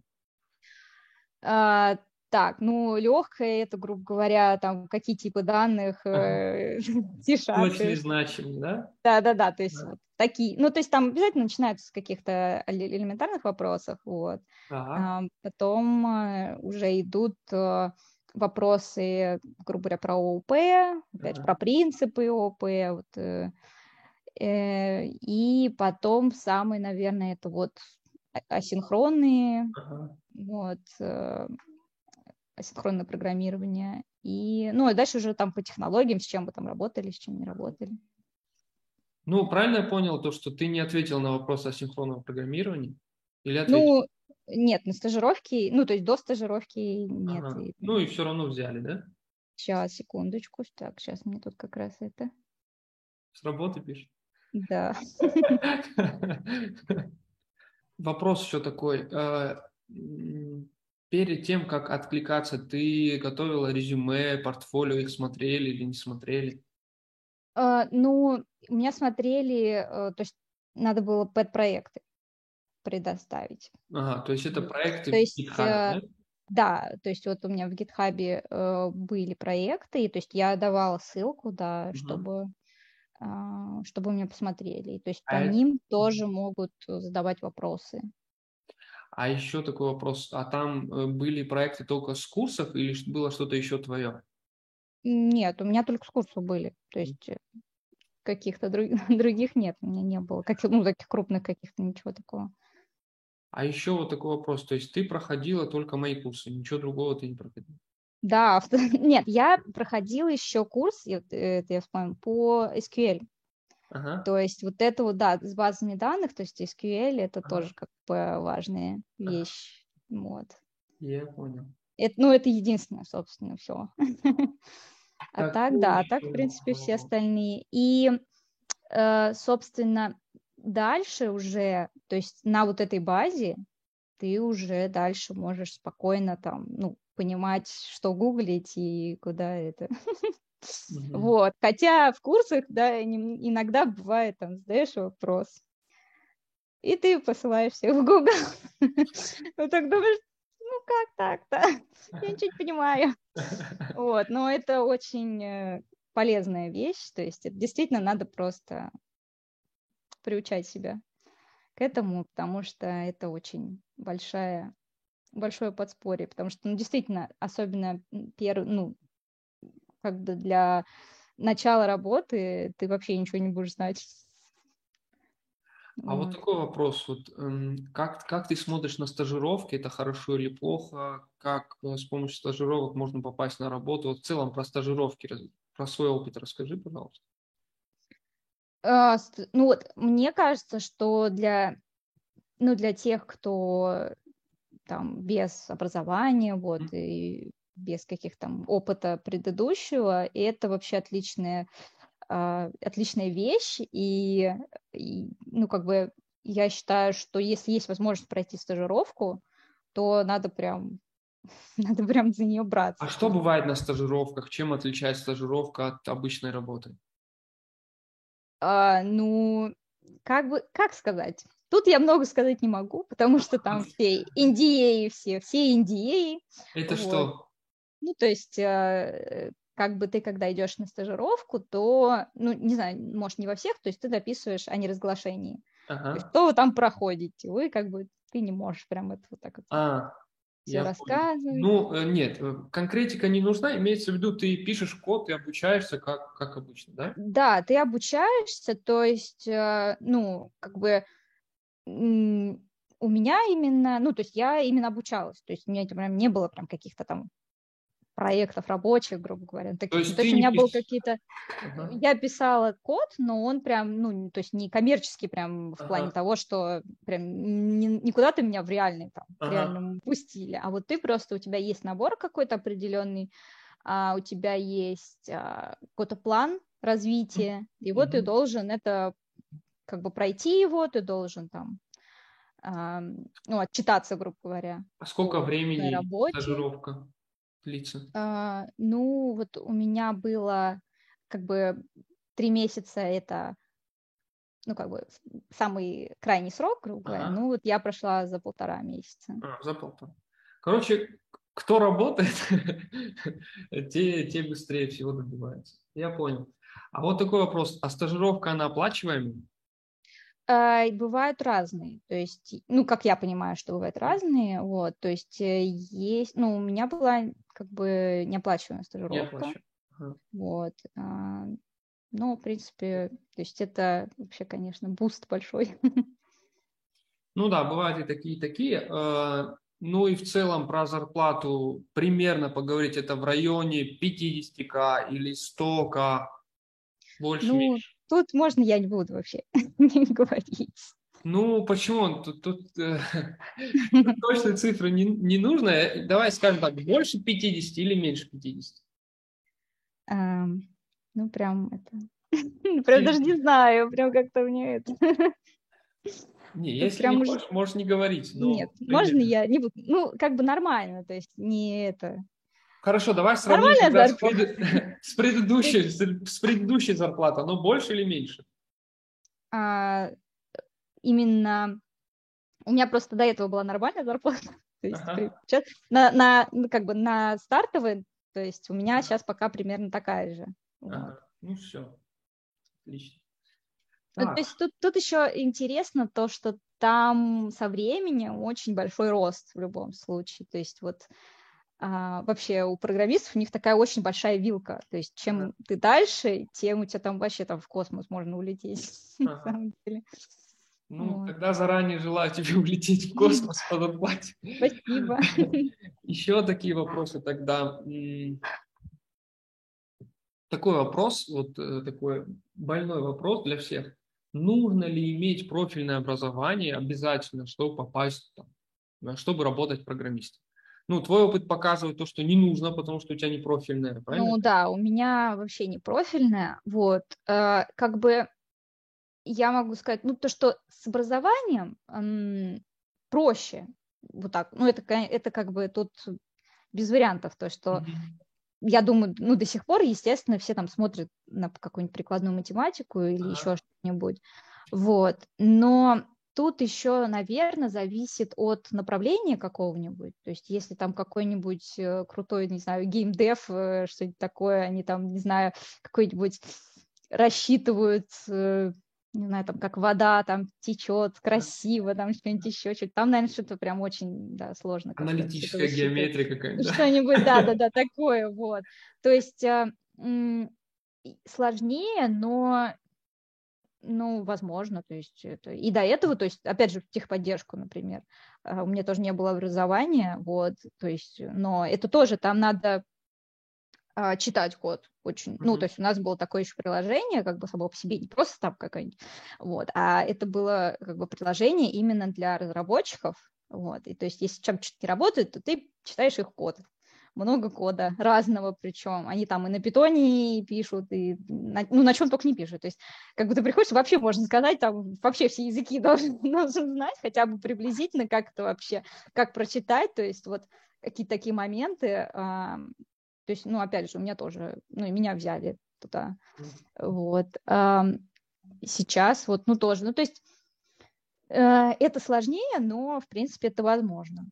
А, так, ну, легкое это, грубо говоря, там, какие типы данных, э, Точно значимые, да? Да, да, да, то есть да. Вот такие, ну, то есть там обязательно начинается с каких-то элементарных вопросов, вот. А, потом э, уже идут э, вопросы, грубо говоря, про ООП, опять ага. про принципы ООП, вот, и потом самый, наверное, это вот асинхронные, ага. вот, асинхронное программирование. И, ну, и дальше уже там по технологиям, с чем вы там работали, с чем не работали. Ну, правильно я понял то, что ты не ответил на вопрос о синхронном программировании? Или ответил? Ну, нет, на стажировке, ну, то есть до стажировки нет. Ага. Ну, и все равно взяли, да? Сейчас, секундочку. Так, сейчас мне тут как раз это... С работы пишет? Да. Вопрос еще такой. Э, перед тем, как откликаться, ты готовила резюме, портфолио, их смотрели или не смотрели? Uh, ну, меня смотрели, uh, то есть надо было пэт-проекты предоставить. Ага, то есть это проекты то есть, GitHub, uh, да? Да, то есть вот у меня в GitHub э, были проекты, и то есть я давала ссылку, да, угу. чтобы э, чтобы меня посмотрели. То есть а по это... ним тоже могут задавать вопросы. А еще такой вопрос, а там э, были проекты только с курсов или было что-то еще твое? Нет, у меня только с курсов были, то есть э, каких-то друг, других нет, у меня не было, каких, ну, таких крупных каких-то, ничего такого. А еще вот такой вопрос, то есть ты проходила только мои курсы, ничего другого ты не проходила? Да, нет, я проходила еще курс, это я вспомнила, по SQL. Ага. То есть вот это вот, да, с базами данных, то есть SQL, это ага. тоже как бы важная вещь. Ага. Вот. Я понял. Это, ну, это единственное, собственно, все. А так, да, а так, в принципе, все остальные. И, э, собственно, дальше уже, то есть на вот этой базе ты уже дальше можешь спокойно там, ну, понимать, что гуглить и куда это Угу. Вот. Хотя в курсах, да, иногда бывает, там, задаешь вопрос, и ты посылаешь всех в Google. Ну, так думаешь, ну, как так-то? Я ничего не понимаю. Вот, но это очень э, полезная вещь, то есть это действительно надо просто приучать себя к этому, потому что это очень большая большое подспорье, потому что, ну, действительно, особенно первый, ну, как бы для начала работы ты вообще ничего не будешь знать. А вот. вот такой вопрос, вот эм, как, как ты смотришь на стажировки, это хорошо или плохо, как э, с помощью стажировок можно попасть на работу, вот в целом про стажировки, про свой опыт расскажи, пожалуйста. А, ну вот, мне кажется, что для, ну, для тех, кто там без образования, вот, mm-hmm. и без каких там опыта предыдущего, и это вообще отличная, э, отличная вещь, и, и, ну, как бы, я считаю, что если есть возможность пройти стажировку, то надо прям надо прям за нее браться. А что бывает на стажировках? Чем отличается стажировка от обычной работы? А, ну, как бы, как сказать? Тут я много сказать не могу, потому что там все NDA, все, все NDA. Это вот. что? Ну, то есть, э, как бы ты, когда идешь на стажировку, то, ну, не знаю, может, не во всех, то есть ты дописываешь о неразглашении. Ага. То есть, что вы там проходите, вы как бы, ты не можешь прям это вот так вот а, все рассказывать. Ну, э, нет, э, конкретика не нужна, имеется в виду, ты пишешь код и обучаешься как, как обычно, да? Да, ты обучаешься, то есть, ну, как бы у меня именно, ну, то есть я именно обучалась, то есть у меня прям не было прям каких-то там проектов рабочих, грубо говоря. Таких. То есть, то есть у меня пис... был какие-то... Ага. Я писала код, но он прям, ну, то есть не коммерческий прям в ага. плане того, что прям не, не куда-то меня в реальный там, ага. в реальном пустили, а вот ты просто, у тебя есть набор какой-то определенный, а, у тебя есть а, какой-то план развития, и вот ты должен это как бы пройти его, ты должен там ну, отчитаться, грубо говоря. А сколько времени стажировка длится? А, ну, вот у меня было как бы три месяца это ну, как бы самый крайний срок, грубо говоря. Ага. Ну, вот я прошла за полтора месяца. А, за полтора. Короче, кто работает, те, те быстрее всего добиваются. Я понял. А вот такой вопрос. А стажировка, она оплачиваемая? А, бывают разные, то есть, ну, как я понимаю, что бывают разные, вот, то есть э, есть, ну, у меня была как бы неоплачиваемая стажировка, ага. вот, а, ну, в принципе, то есть это вообще, конечно, boost большой. Ну да, бывают и такие, и такие. А, ну и в целом про зарплату примерно поговорить, это в районе 50к или 100к, больше, ну, меньше. Тут можно я не буду вообще не говорить. Ну, почему? Тут, тут, э, точной цифры не, не нужно. Давай скажем так, больше 50 или меньше 50? Um, ну, прям это... Прям даже не знаю, прям как-то мне это... Не, если прям не хочешь, можешь не говорить. Но Нет, примерно. можно я не буду. Ну, как бы нормально, то есть не это... Хорошо, давай сравним себя с, пред... с, предыдущей, с предыдущей зарплатой. Оно больше или меньше? А, именно у меня просто до этого была нормальная зарплата. То есть ага. сейчас на, на, ну, как бы на стартовой, то есть у меня сейчас пока примерно такая же. Ага. Ну все, отлично. Ну, то есть тут, тут еще интересно то, что там со временем очень большой рост в любом случае. То есть вот а, вообще у программистов у них такая очень большая вилка. То есть чем ага. ты дальше, тем у тебя там вообще там в космос можно улететь. Ага. На самом деле. Ну, вот. тогда заранее желаю тебе улететь в космос по зарплате. Спасибо. Еще такие вопросы тогда. Такой вопрос, вот э, такой больной вопрос для всех. Нужно ли иметь профильное образование обязательно, чтобы попасть там, чтобы работать программистом? Ну, твой опыт показывает то, что не нужно, потому что у тебя не профильное, правильно? Ну да, у меня вообще не профильное, вот, э, как бы я могу сказать, ну, то, что с образованием эм, проще, вот так, ну, это, это как бы тут без вариантов, то, что mm-hmm. я думаю, ну, до сих пор, естественно, все там смотрят на какую-нибудь прикладную математику или uh-huh. еще что-нибудь, вот, но Тут еще, наверное, зависит от направления какого-нибудь. То есть, если там какой-нибудь э, крутой, не знаю, геймдев, э, что-нибудь такое, они там, не знаю, какой-нибудь рассчитывают, э, не знаю, там, как вода там течет красиво, там что-нибудь еще, что-то. Там, наверное, что-то прям очень, да, сложно. Аналитическая геометрия какая-то. Что-нибудь, да-да-да, такое, вот. То есть сложнее, но ну, возможно, то есть это... И до этого, то есть, опять же, техподдержку, например, а, у меня тоже не было образования, вот, то есть, но это тоже, там надо а, читать код очень, mm-hmm. ну, то есть у нас было такое еще приложение, как бы само по себе, не просто там какая-нибудь, вот, а это было как бы приложение именно для разработчиков, вот, и то есть если чем что-то не работает, то ты читаешь их код, много кода разного причем. Они там и на питоне пишут, и на, ну, на чем только не пишут. То есть, как бы ты приходишь, вообще можно сказать, там вообще все языки должен, должен знать, хотя бы приблизительно, как это вообще, как прочитать, то есть вот какие-то такие моменты. А, то есть, ну, опять же, у меня тоже, ну, и меня взяли туда. Вот. А, сейчас вот, ну, тоже, ну, то есть э, это сложнее, но, в принципе, это возможно.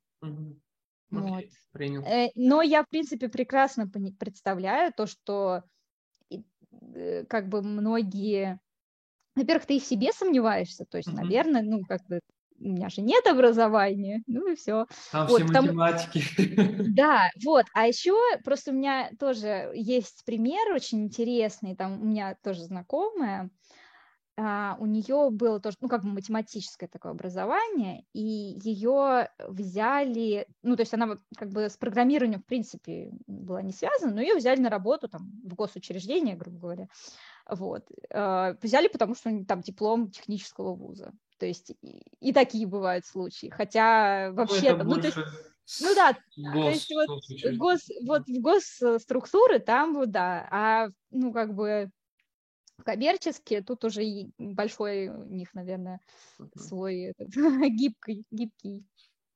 Вот. Принял. Э, но я, в принципе, прекрасно представляю то, что э, как бы многие... Во-первых, ты в себе сомневаешься, то есть, наверное, ну, как бы у меня же нет образования, ну и все. Там вот, все математики. Да, вот. А еще просто у меня тоже есть пример очень интересный, там у меня тоже знакомая, у нее было тоже, ну, как бы математическое такое образование, и ее взяли, ну, то есть она как бы с программированием, в принципе, была не связана, но ее взяли на работу там в госучреждение, грубо говоря, вот. А, взяли, потому что там диплом технического вуза. То есть и, и такие бывают случаи. Хотя вообще... Ну, есть, ну да, гос, то есть вот, гос, вот в госструктуры там вот да, а ну как бы коммерческие, тут уже большой у них, наверное, свой этот, гибкий, гибкий.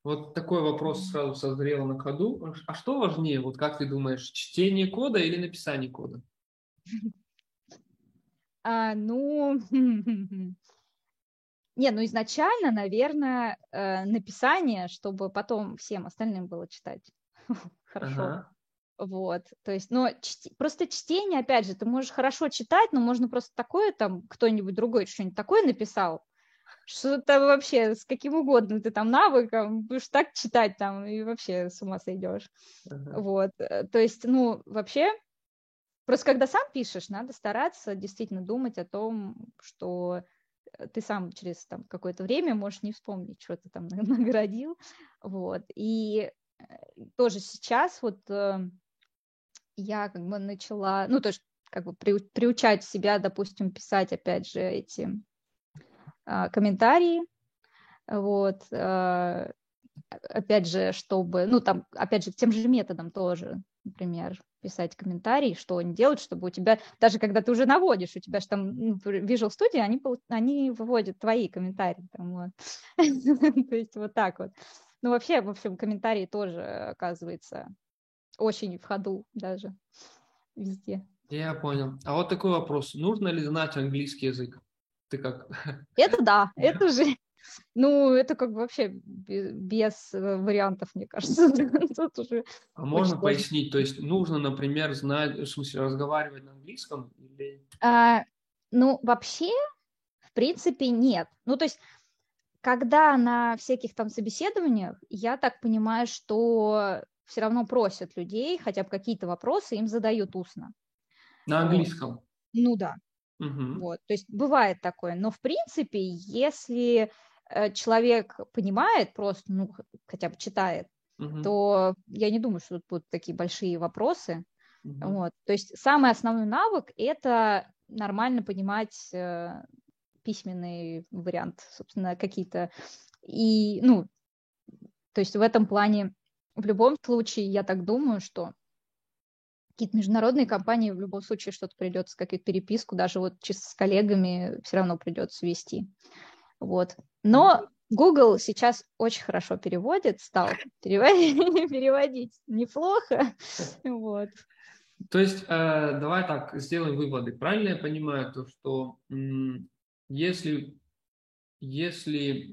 Вот такой вопрос сразу созрел на ходу. А что важнее, вот как ты думаешь, чтение кода или написание кода? А, ну, не, ну изначально, наверное, э, написание, чтобы потом всем остальным было читать. Хорошо. Ага. Вот, то есть, но чти... просто чтение, опять же, ты можешь хорошо читать, но можно просто такое там, кто-нибудь другой что-нибудь такое написал, что-то вообще с каким угодно ты там навыком будешь так читать там и вообще с ума сойдешь. Uh-huh. Вот, э, то есть, ну, вообще, просто когда сам пишешь, надо стараться действительно думать о том, что э, ты сам через там какое-то время можешь не вспомнить, что ты там наградил, вот, и э, тоже сейчас вот я как бы начала, ну, то есть как бы при, приучать себя, допустим, писать, опять же, эти а, комментарии, вот, а, опять же, чтобы, ну, там, опять же, тем же методом тоже, например, писать комментарии, что они делают, чтобы у тебя, даже когда ты уже наводишь, у тебя же там ну, Visual Studio, они, они выводят твои комментарии, там, вот. то есть вот так вот. Ну, вообще, в общем, комментарии тоже, оказывается, очень в ходу даже везде. Я понял. А вот такой вопрос. Нужно ли знать английский язык? Ты как? Это да, это же, ну, это как бы вообще без э, вариантов, мне кажется. Тут уже а можно пояснить, то есть нужно, например, знать, в смысле, разговаривать на английском? Или... А, ну, вообще, в принципе, нет. Ну, то есть когда на всяких там собеседованиях, я так понимаю, что все равно просят людей, хотя бы какие-то вопросы им задают устно. На английском? Ну да. Угу. Вот. То есть бывает такое. Но в принципе, если э, человек понимает просто, ну, хотя бы читает, угу. то я не думаю, что тут будут такие большие вопросы. Угу. Вот. То есть самый основной навык – это нормально понимать э, письменный вариант, собственно, какие-то. И, ну, то есть в этом плане в любом случае, я так думаю, что какие-то международные компании в любом случае что-то придется, какую-то переписку, даже вот чисто с коллегами все равно придется вести. Вот. Но Google сейчас очень хорошо переводит, стал переводить, переводить неплохо. Вот. То есть, э, давай так, сделаем выводы. Правильно я понимаю, то, что если если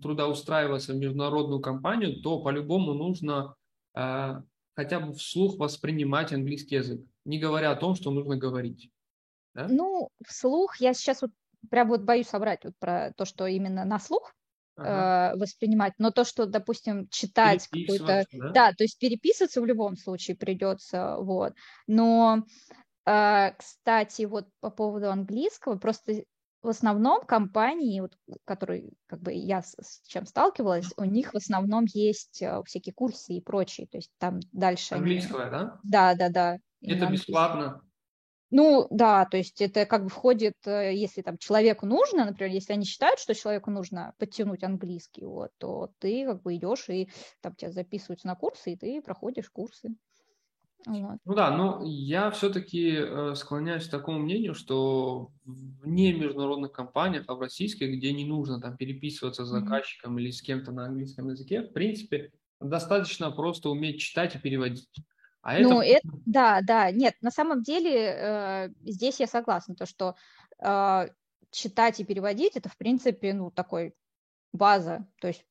трудоустраиваться в международную компанию, то по-любому нужно э, хотя бы вслух воспринимать английский язык, не говоря о том, что нужно говорить. Да? Ну, вслух я сейчас вот прям вот боюсь собрать вот про то, что именно на слух ага. э, воспринимать, но то, что, допустим, читать какой-то, да? да, то есть переписываться в любом случае придется, вот. Но, э, кстати, вот по поводу английского, просто в основном компании, вот, которые как бы я с, с чем сталкивалась, у них в основном есть э, всякие курсы и прочие, то есть там дальше. Английское, они... да? Да, да, да. Это бесплатно? Ну, да, то есть это как бы входит, э, если там человеку нужно, например, если они считают, что человеку нужно подтянуть английский, вот, то ты как бы идешь и там тебя записываются на курсы, и ты проходишь курсы. Вот. Ну да, но я все-таки э, склоняюсь к такому мнению, что в не международных компаниях, а в российских, где не нужно там переписываться с заказчиком mm-hmm. или с кем-то на английском языке, в принципе, достаточно просто уметь читать и переводить. А ну, это... это, да, да, нет, на самом деле э, здесь я согласна, то, что э, читать и переводить, это, в принципе, ну, такой база, то есть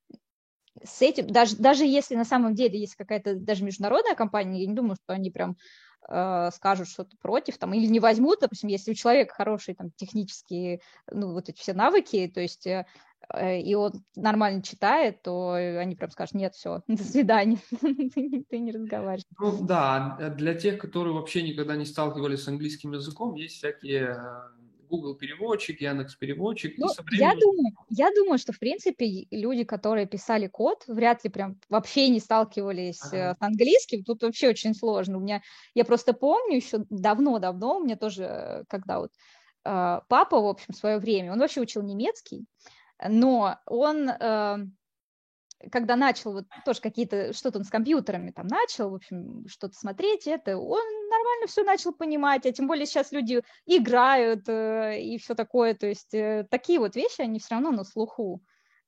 с этим, даже, даже если на самом деле есть какая-то даже международная компания, я не думаю, что они прям э, скажут что-то против, там, или не возьмут, допустим, если у человека хорошие там технические, ну, вот эти все навыки, то есть э, э и он нормально читает, то они прям скажут, нет, все, до свидания, ты, не разговариваешь. Ну да, для тех, которые вообще никогда не сталкивались с английским языком, есть всякие Google переводчик, Яндекс переводчик. Ну, временем... я, думаю, я думаю, что, в принципе, люди, которые писали код, вряд ли прям вообще не сталкивались ага. с английским. Тут вообще очень сложно. У меня, я просто помню еще давно-давно, у меня тоже, когда вот э, папа, в общем, в свое время, он вообще учил немецкий, но он э, когда начал вот тоже какие-то, что-то он с компьютерами там начал, в общем, что-то смотреть, это он нормально все начал понимать, а тем более сейчас люди играют э, и все такое, то есть э, такие вот вещи, они все равно на слуху.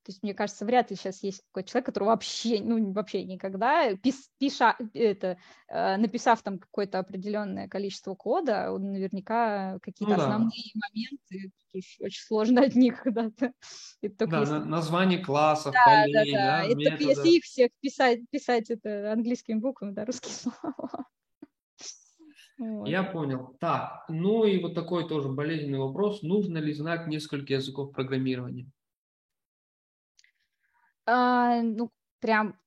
То есть, мне кажется, вряд ли сейчас есть какой-то человек, который вообще, ну, вообще никогда, пис, пиша, это, э, написав там какое-то определенное количество кода, он наверняка какие-то ну, основные да. моменты, очень сложно от них когда-то. Да, если... название классов, да, полей, да, да. да это только если их всех писать, писать это английскими буквами, да, русские слова. Вот. Я понял. Так, ну и вот такой тоже болезненный вопрос. Нужно ли знать несколько языков программирования? А, ну, прям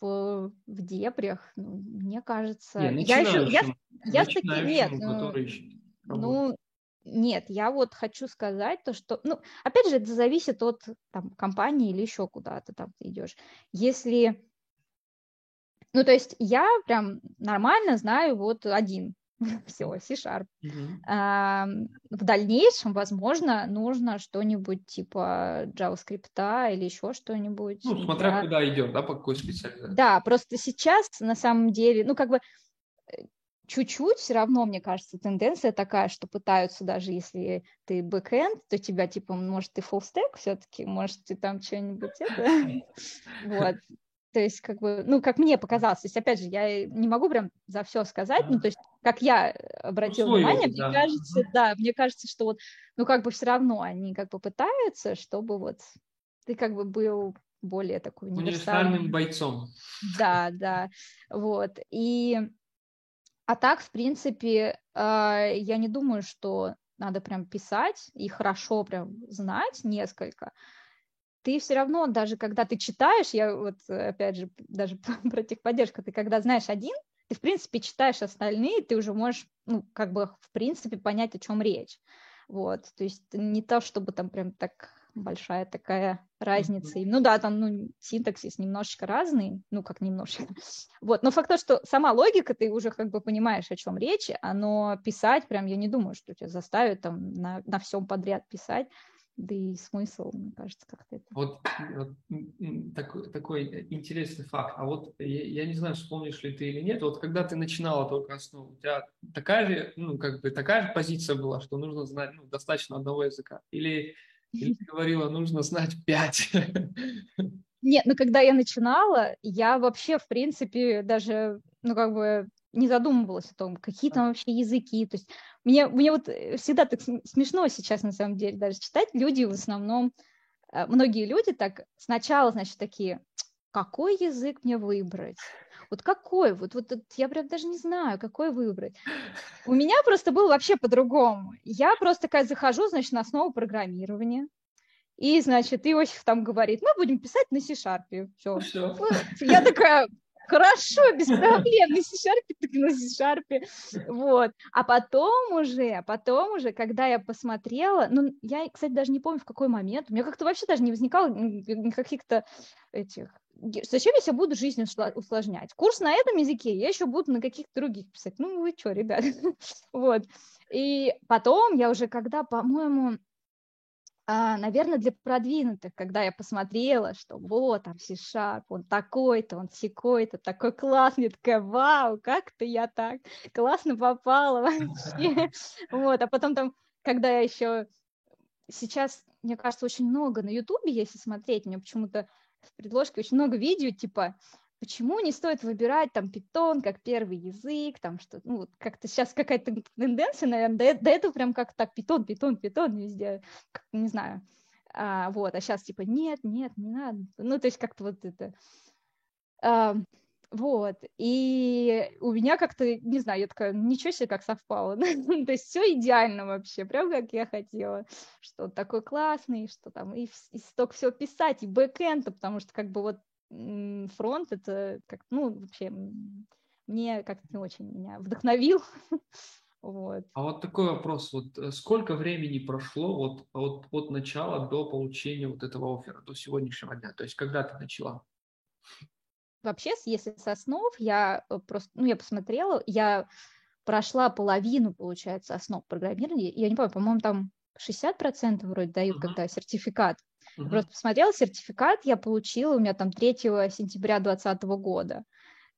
в, в дебрях, ну, мне кажется. Не, я еще, я, я таки, нет, ну, ну, нет, я вот хочу сказать то, что, ну, опять же, это зависит от там компании или еще куда-то там ты идешь. Если, ну, то есть я прям нормально знаю вот один все, C-Sharp. Uh-huh. А, в дальнейшем, возможно, нужно что-нибудь типа JavaScript или еще что-нибудь. Ну, смотря да. куда идет, да, по какой специализации. Да, просто сейчас на самом деле, ну, как бы э, чуть-чуть все равно, мне кажется, тенденция такая, что пытаются, даже если ты бэкэнд, то тебя, типа, может, ты full stack все-таки, может, ты там что-нибудь это... Вот. То есть, как бы, ну, как мне показалось, то есть, опять же, я не могу прям за все сказать, ну, то есть, как я обратила ну, внимание, опыт, мне да. кажется, да, мне кажется, что вот, ну, как бы все равно они как бы пытаются, чтобы вот ты как бы был более такой универсальным, универсальным бойцом. Да, да, вот, и а так, в принципе, э, я не думаю, что надо прям писать и хорошо прям знать несколько, ты все равно, даже когда ты читаешь, я вот, опять же, даже про техподдержку, ты когда знаешь один, ты, в принципе, читаешь остальные, ты уже можешь, ну, как бы, в принципе, понять, о чем речь. Вот, то есть не то, чтобы там прям так большая такая разница. Ну да, там ну, синтаксис немножечко разный, ну как немножечко. Вот, но факт то, что сама логика, ты уже как бы понимаешь, о чем речь, но писать прям, я не думаю, что тебя заставят там на, на всем подряд писать да и смысл, мне кажется, как-то это. Вот, вот такой, такой интересный факт. А вот я, я не знаю, вспомнишь ли ты или нет, вот когда ты начинала только основу, у тебя такая же, ну, как бы такая же позиция была, что нужно знать ну, достаточно одного языка? Или, или ты говорила, нужно знать пять? Нет, ну когда я начинала, я вообще, в принципе, даже, ну, как бы не задумывалась о том, какие там вообще языки. То есть мне, мне вот э, всегда так смешно сейчас, на самом деле, даже читать. Люди в основном, э, многие люди так сначала, значит, такие, какой язык мне выбрать? Вот какой? Вот, вот, вот я прям даже не знаю, какой выбрать. У меня просто было вообще по-другому. Я просто такая захожу, значит, на основу программирования. И, значит, Иосиф там говорит, мы будем писать на C-Sharp. Все. Все. Я такая, Хорошо, без проблем, на C-Sharp, так на C-Sharp. Вот. А потом уже, потом уже, когда я посмотрела, ну, я, кстати, даже не помню, в какой момент, у меня как-то вообще даже не возникало каких-то этих Зачем я себе буду жизнь усложнять? Курс на этом языке я еще буду на каких-то других писать. Ну, вы что, ребят? вот. И потом я уже, когда, по-моему, а, наверное, для продвинутых, когда я посмотрела, что вот, там C-Sharp, он такой-то, он секой-то, такой классный, я такая, вау, как-то я так классно попала вообще. Вот, а потом там, когда я еще сейчас, мне кажется, очень много на Ютубе, если смотреть, мне почему-то в предложке очень много видео, типа, почему не стоит выбирать там питон как первый язык, там что, ну, вот как-то сейчас какая-то тенденция, наверное, до, до этого прям как так питон, питон, питон везде, как, не знаю, а, вот, а сейчас типа нет, нет, не надо, ну, то есть как-то вот это, а, вот, и у меня как-то, не знаю, я такая, ничего себе, как совпало, то есть все идеально вообще, прям как я хотела, что такой классный, что там и, и столько все писать, и бэкэнд, потому что как бы вот фронт это как, ну, вообще мне как-то не очень меня вдохновил. Вот. А вот такой вопрос, вот э, сколько времени прошло вот от, от начала до получения вот этого оффера, до сегодняшнего дня? То есть когда ты начала? Вообще, если со основ, я э, просто, ну, я посмотрела, я прошла половину, получается, основ программирования. Я не помню, по-моему, там 60% вроде дают, uh-huh. когда сертификат. Uh-huh. Просто посмотрела сертификат, я получила у меня там 3 сентября 2020 года.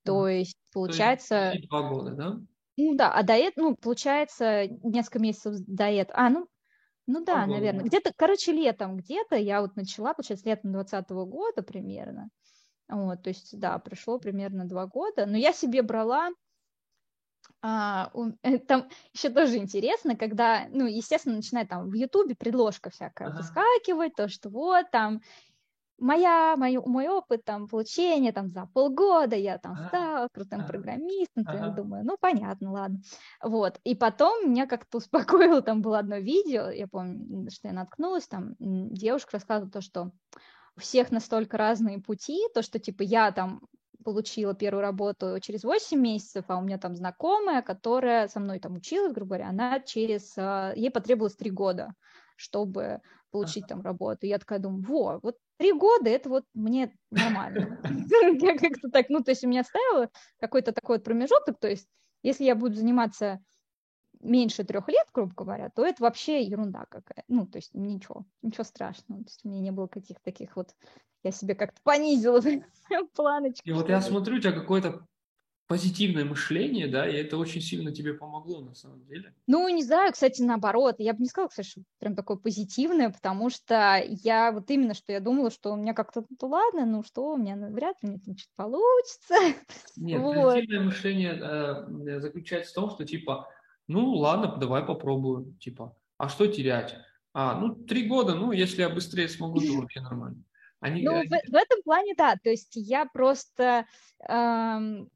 То uh-huh. есть, получается... То есть два года, да? Ну да, а до этого, ну, получается, несколько месяцев до этого. А, ну, ну да, Ого. наверное. Где-то, короче, летом где-то я вот начала, получается, летом 2020 года примерно. Вот, то есть, да, прошло примерно два года. Но я себе брала а, у, там еще тоже интересно, когда, ну, естественно, начинает там в Ютубе предложка всякая ага. выскакивать, то, что вот там моя, мой, мой опыт там получения там за полгода я там стала крутым программистом, ага. я думаю, ну понятно, ладно, вот, и потом меня как-то успокоило, там было одно видео, я помню, что я наткнулась, там девушка рассказывала то, что у всех настолько разные пути, то, что типа я там получила первую работу через 8 месяцев, а у меня там знакомая, которая со мной там училась, грубо говоря, она через... А, ей потребовалось 3 года, чтобы получить там работу. Я такая думаю, во, вот три года, это вот мне нормально. Я как-то так, ну, то есть у меня ставила какой-то такой вот промежуток, то есть если я буду заниматься меньше трех лет, грубо говоря, то это вообще ерунда какая. Ну, то есть ничего, ничего страшного. То есть у меня не было каких-то таких вот... Я себе как-то понизила планочки. И вот я смотрю, у тебя какое-то позитивное мышление, да, и это очень сильно тебе помогло на самом деле. Ну, не знаю, кстати, наоборот, я бы не сказала, кстати, что прям такое позитивное, потому что я вот именно, что я думала, что у меня как-то, ну ладно, ну что, у меня ну, вряд ли мне там что-то получится. Нет, вот. позитивное мышление э, заключается в том, что типа, ну ладно, давай попробую, типа, а что терять? А, ну, три года, ну, если я быстрее смогу, то вообще нормально. Они, ну, они... В, в этом плане, да, то есть я просто эм,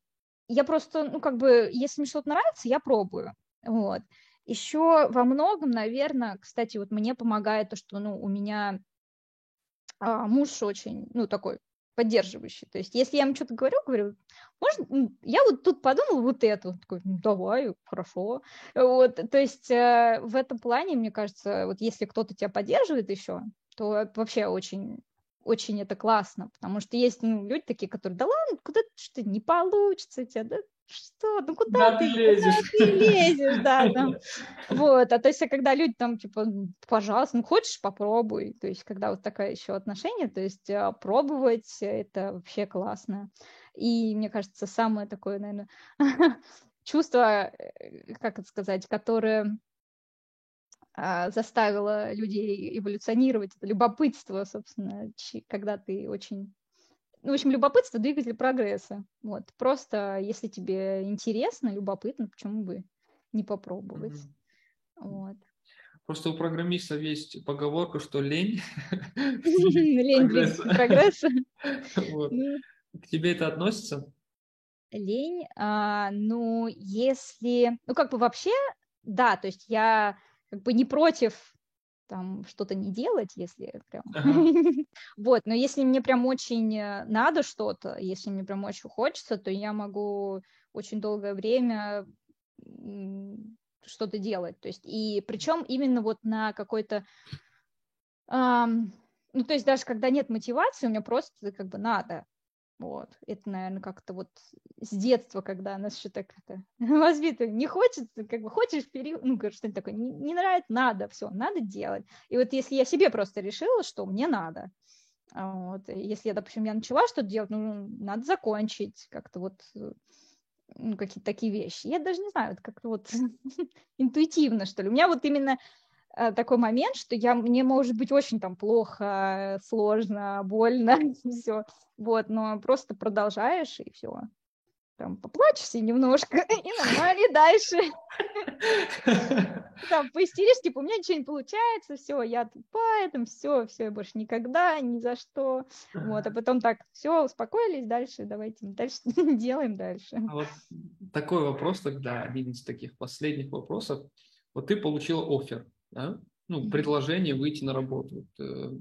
я просто, ну, как бы, если мне что-то нравится, я пробую, вот. Еще во многом, наверное, кстати, вот мне помогает то, что, ну, у меня а, муж очень, ну, такой поддерживающий. То есть, если я ему что-то говорю, говорю, можно, я вот тут подумал вот это, он такой, ну, давай, хорошо. Вот, то есть, э, в этом плане, мне кажется, вот если кто-то тебя поддерживает еще, то вообще очень очень это классно, потому что есть ну, люди такие, которые, да ладно, куда что не получится у тебя, да что, ну куда да, ты, лезешь? Куда ты лезешь, да, там. Вот, а то есть, а когда люди там, типа, пожалуйста, ну хочешь, попробуй, то есть, когда вот такое еще отношение, то есть, а, пробовать, это вообще классно. И, мне кажется, самое такое, наверное, чувство, э, как это сказать, которое заставило людей эволюционировать, это любопытство, собственно, когда ты очень... Ну, в общем, любопытство – двигатель прогресса. Вот. Просто, если тебе интересно, любопытно, почему бы не попробовать. Mm-hmm. Вот. Просто у программистов есть поговорка, что лень Лень двигатель прогресса. Ну. К тебе это относится? Лень, а, ну, если... Ну, как бы вообще, да, то есть я как бы не против там что-то не делать, если прям... Ага. вот, но если мне прям очень э, надо что-то, если мне прям очень хочется, то я могу очень долгое время что-то делать. То есть, и причем именно вот на какой-то... Эм, ну, то есть даже когда нет мотивации, у меня просто как бы надо. Вот. Это, наверное, как-то вот с детства, когда нас еще так это воспитывали. Не хочется, как бы хочешь период, ну, что-нибудь такое, не, не нравится, надо, все, надо делать. И вот если я себе просто решила, что мне надо, вот, если допустим, я начала что-то делать, ну, надо закончить, как-то вот ну, какие-то такие вещи. Я даже не знаю, это как-то вот интуитивно, что ли. У меня вот именно такой момент, что я, мне может быть очень там плохо, сложно, больно, все, вот, но просто продолжаешь и все, там поплачешься немножко и нормально дальше. Там поистеришь, типа, у меня ничего не получается, все, я тупая, там все, все, больше никогда, ни за что. Вот, а потом так, все, успокоились, дальше давайте дальше делаем дальше. А вот такой вопрос тогда, один из таких последних вопросов. Вот ты получил офер, да? ну, предложение выйти на работу. Вот, э,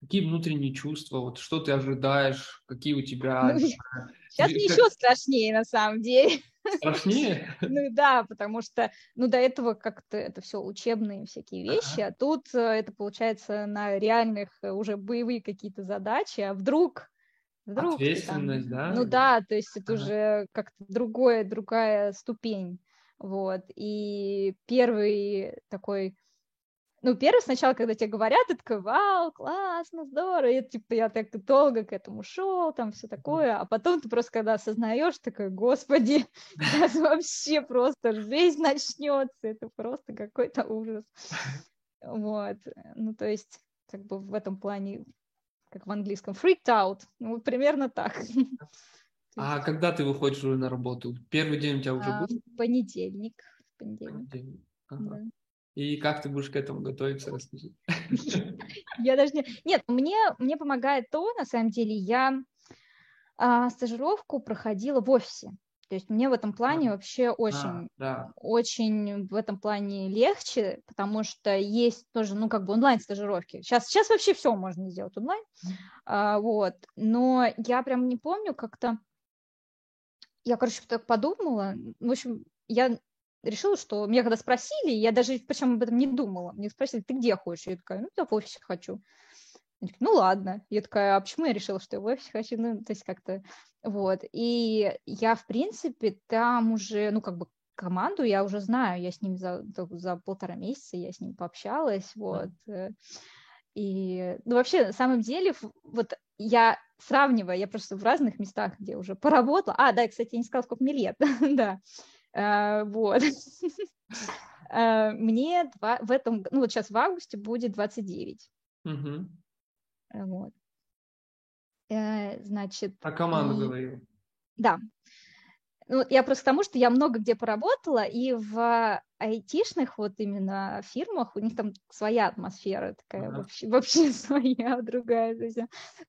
какие внутренние чувства, вот что ты ожидаешь, какие у тебя... Ну, сейчас как... еще страшнее на самом деле. Страшнее? Ну да, потому что, ну до этого как-то это все учебные всякие вещи, а тут э, это получается на реальных э, уже боевые какие-то задачи, а вдруг Вдруг Ответственность, там, да? Ну да, то есть это ага. уже как-то другое, другая ступень. Вот. И первый такой ну, первый сначала, когда тебе говорят, ты такой, вау, классно, здорово, и, типа, я так долго к этому шел, там все такое, а потом ты просто, когда осознаешь, такой, господи, сейчас вообще просто жизнь начнется, это просто какой-то ужас. Вот, ну, то есть, как бы в этом плане, как в английском, freaked out, ну, примерно так. А когда ты выходишь уже на работу? Первый день у тебя уже а, был? Понедельник. Понедельник. понедельник. Ага. Да. И как ты будешь к этому готовиться, расскажи. Я даже не... Нет, мне, мне помогает то, на самом деле, я а, стажировку проходила в офисе. То есть мне в этом плане вообще очень, а, да. очень в этом плане легче, потому что есть тоже, ну, как бы онлайн-стажировки. Сейчас, сейчас вообще все можно сделать онлайн, а, вот. Но я прям не помню как-то, я, короче, так подумала, в общем, я решила, что меня когда спросили, я даже причем об этом не думала, мне спросили, ты где хочешь? Я такая, ну, я в офисе хочу. Такая, ну, ладно. Я такая, а почему я решила, что я в офисе хочу? Ну, то есть как-то вот. И я, в принципе, там уже, ну, как бы команду я уже знаю, я с ним за, за полтора месяца, я с ним пообщалась, вот. Э. И, ну, вообще, на самом деле, вот я сравниваю, я просто в разных местах, где уже поработала. А, да, кстати, я не сказала, сколько мне лет, да. Uh, вот. uh, мне два, в этом, ну вот сейчас в августе будет 29. Uh-huh. Вот. Uh, значит. А команду и... говорил. Да. Ну, я просто тому, что я много где поработала, и в айтишных вот именно фирмах у них там своя атмосфера такая, ага. вообще, вообще своя, другая. Есть,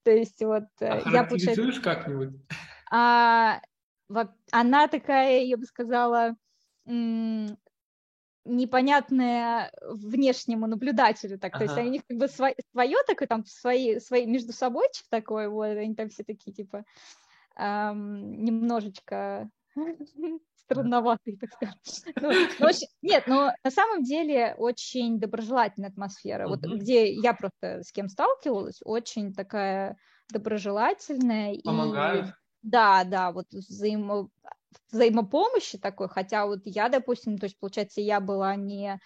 то есть вот а я получаю... как-нибудь? А, она такая, я бы сказала, непонятная внешнему наблюдателю, так, ага. то есть у них как бы свое, свое такое, там, свои, свои между собой такое, вот, они там все такие, типа, эм, немножечко странноватые, так скажем. Ну, ну, очень, нет, но на самом деле очень доброжелательная атмосфера. Вот где я просто с кем сталкивалась, очень такая доброжелательная. Помогают? И да, да, вот взаимо... взаимопомощи такой, хотя вот я, допустим, то есть, получается, я была не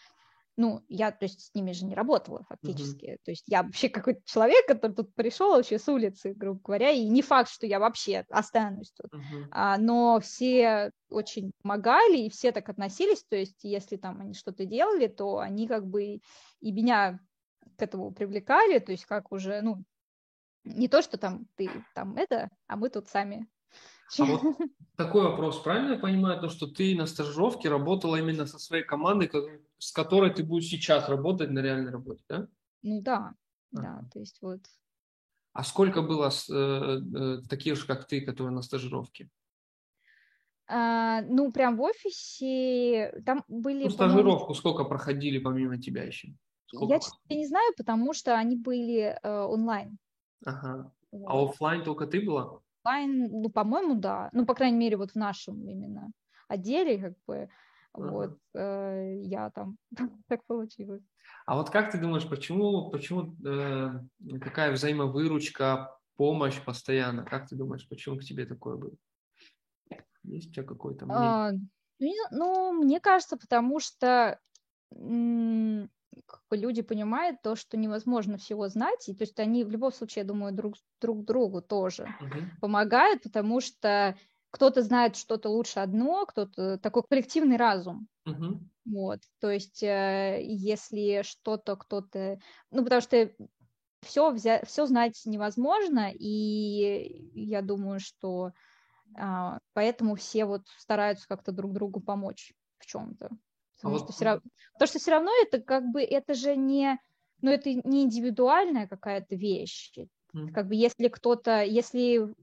ну, я, то есть, с ними же не работала фактически. Uh-huh. То есть я вообще какой-то человек, который тут пришел вообще с улицы, грубо говоря, и не факт, что я вообще останусь тут. Uh-huh. А, но все очень помогали, и все так относились, то есть если там они что-то делали, то они как бы и меня к этому привлекали, то есть как уже, ну, не то, что там ты там это, а мы тут сами. А вот такой вопрос, правильно я понимаю, то, что ты на стажировке работала именно со своей командой, с которой ты будешь сейчас работать на реальной работе, да? Ну да, а. да, то есть вот. А сколько было э, э, таких же, как ты, которые на стажировке? А, ну, прям в офисе там были... Ну, стажировку сколько проходили помимо тебя еще? Сколько? Я, не знаю, потому что они были э, онлайн. Ага. Вот. А офлайн только ты была? Офлайн, ну, по-моему, да. Ну, по крайней мере, вот в нашем именно отделе, как бы, ага. вот, э, я там, так получилось. А вот как ты думаешь, почему, почему э, такая взаимовыручка, помощь постоянно? Как ты думаешь, почему к тебе такое было? Есть у тебя какой-то а, мнение? А, ну, мне кажется, потому что люди понимают то, что невозможно всего знать, и то есть они в любом случае, я думаю, друг, друг другу тоже uh-huh. помогают, потому что кто-то знает что-то лучше одно, кто-то такой коллективный разум. Uh-huh. Вот, то есть э, если что-то кто-то, ну потому что все взять, все знать невозможно, и я думаю, что а, поэтому все вот стараются как-то друг другу помочь в чем-то. Потому, а что, вот... все равно, потому что все равно это как бы, это же не, ну это не индивидуальная какая-то вещь. Mm. Как бы если кто-то, если,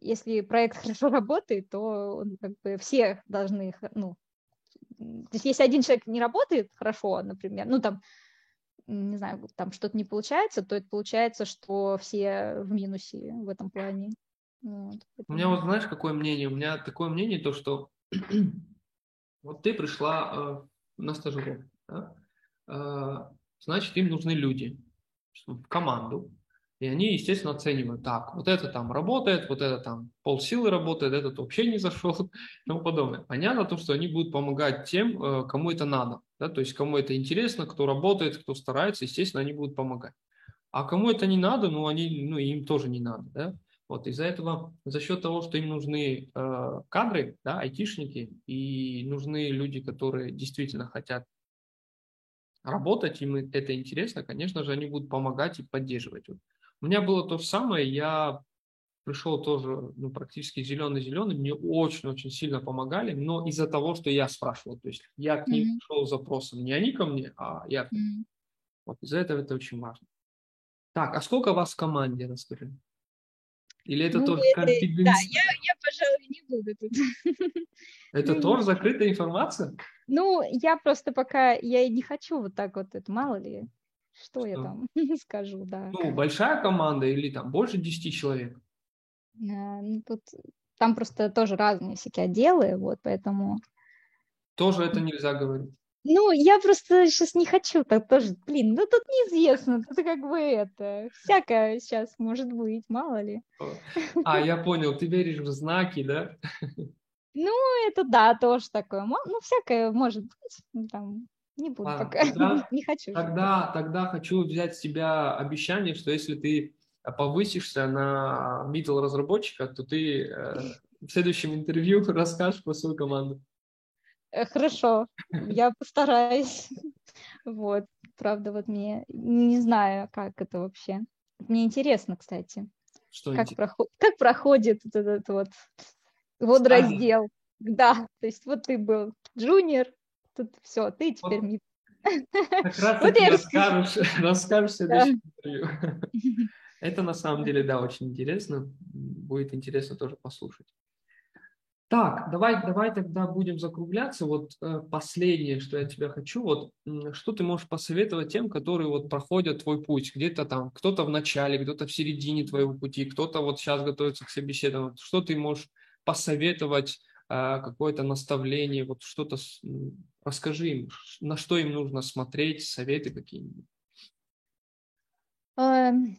если проект хорошо работает, то он, как бы все должны, ну, то есть если один человек не работает хорошо, например, ну там, не знаю, там что-то не получается, то это получается, что все в минусе в этом плане. Вот. У меня вот знаешь, какое мнение? У меня такое мнение, то что вот ты пришла э, на стажировку, да? э, значит, им нужны люди в команду, и они, естественно, оценивают, так, вот это там работает, вот это там полсилы работает, этот вообще не зашел и тому подобное. Понятно то, что они будут помогать тем, э, кому это надо, да, то есть кому это интересно, кто работает, кто старается, естественно, они будут помогать. А кому это не надо, ну, они, ну, им тоже не надо, да. Вот из-за этого, за счет того, что им нужны э, кадры, да, айтишники, и нужны люди, которые действительно хотят работать, им это интересно, конечно же, они будут помогать и поддерживать. У меня было то же самое, я пришел тоже ну, практически зеленый-зеленый, мне очень-очень сильно помогали, но из-за того, что я спрашивал, то есть я к ним mm-hmm. пришел с запросом, не они ко мне, а я. Mm-hmm. Вот из-за этого это очень важно. Так, а сколько вас в команде, расскажи? Или это ну, тоже это, конфиденциально? Да, я, я, пожалуй, не буду тут. Это ну, тоже закрытая информация? Ну, я просто пока, я не хочу вот так вот, это мало ли, что, что? я там скажу, да. Ну, большая команда или там больше 10 человек? А, ну, тут, там просто тоже разные всякие отделы, вот, поэтому... Тоже это нельзя говорить? Ну, я просто сейчас не хочу так тоже, блин, ну тут неизвестно, тут как бы это, всякое сейчас может быть, мало ли. А, я понял, ты веришь в знаки, да? Ну, это да, тоже такое, ну, всякое может быть, ну, там, не буду а, пока, тогда, не хочу. Тогда, тогда хочу взять с тебя обещание, что если ты повысишься на middle разработчика, то ты э, в следующем интервью расскажешь про свою команду. Э, хорошо, я постараюсь. Вот, правда, вот мне не знаю, как это вообще. Мне интересно, кстати. Что как, проход... как проходит вот этот вот водораздел. Да, то есть вот ты был джуниор, тут все, ты теперь вот. Как раз вот ты расскажешь, расскажешь в следующем интервью. Это на самом деле, да, очень интересно. Будет интересно тоже послушать. Так, давай, давай тогда будем закругляться. Вот э, последнее, что я тебя хочу, вот что ты можешь посоветовать тем, которые вот проходят твой путь, где-то там, кто-то в начале, кто-то в середине твоего пути, кто-то вот сейчас готовится к собеседованию. Что ты можешь посоветовать, э, какое-то наставление, вот что-то расскажи им, на что им нужно смотреть, советы какие-нибудь. Эм,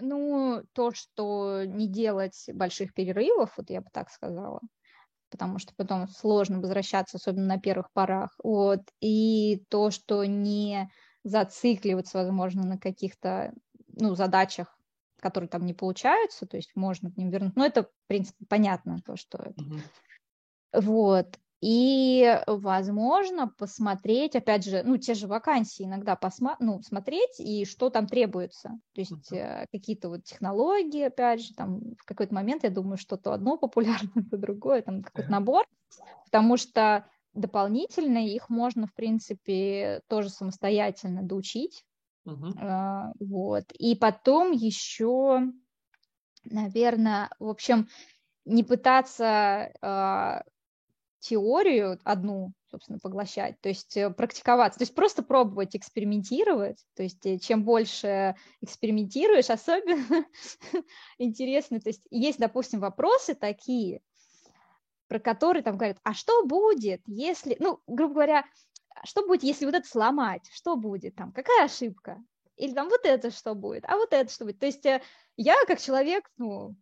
ну, то, что не делать больших перерывов, вот я бы так сказала потому что потом сложно возвращаться, особенно на первых порах. Вот. И то, что не зацикливаться, возможно, на каких-то ну, задачах, которые там не получаются, то есть можно к ним вернуть. Но это, в принципе, понятно, то, что это. Mm-hmm. Вот и, возможно, посмотреть, опять же, ну, те же вакансии иногда посма- ну, смотреть, и что там требуется. То есть uh-huh. какие-то вот технологии, опять же, там в какой-то момент, я думаю, что-то одно популярно, то другое, там какой-то uh-huh. набор, потому что дополнительно их можно, в принципе, тоже самостоятельно доучить. Uh-huh. Uh, вот. И потом еще, наверное, в общем, не пытаться uh, теорию одну, собственно, поглощать, то есть э, практиковаться, то есть просто пробовать экспериментировать, то есть э, чем больше экспериментируешь, особенно интересно, то есть есть, допустим, вопросы такие, про которые там говорят, а что будет, если, ну, грубо говоря, что будет, если вот это сломать, что будет там, какая ошибка, или там вот это что будет, а вот это что будет, то есть э, я как человек, ну,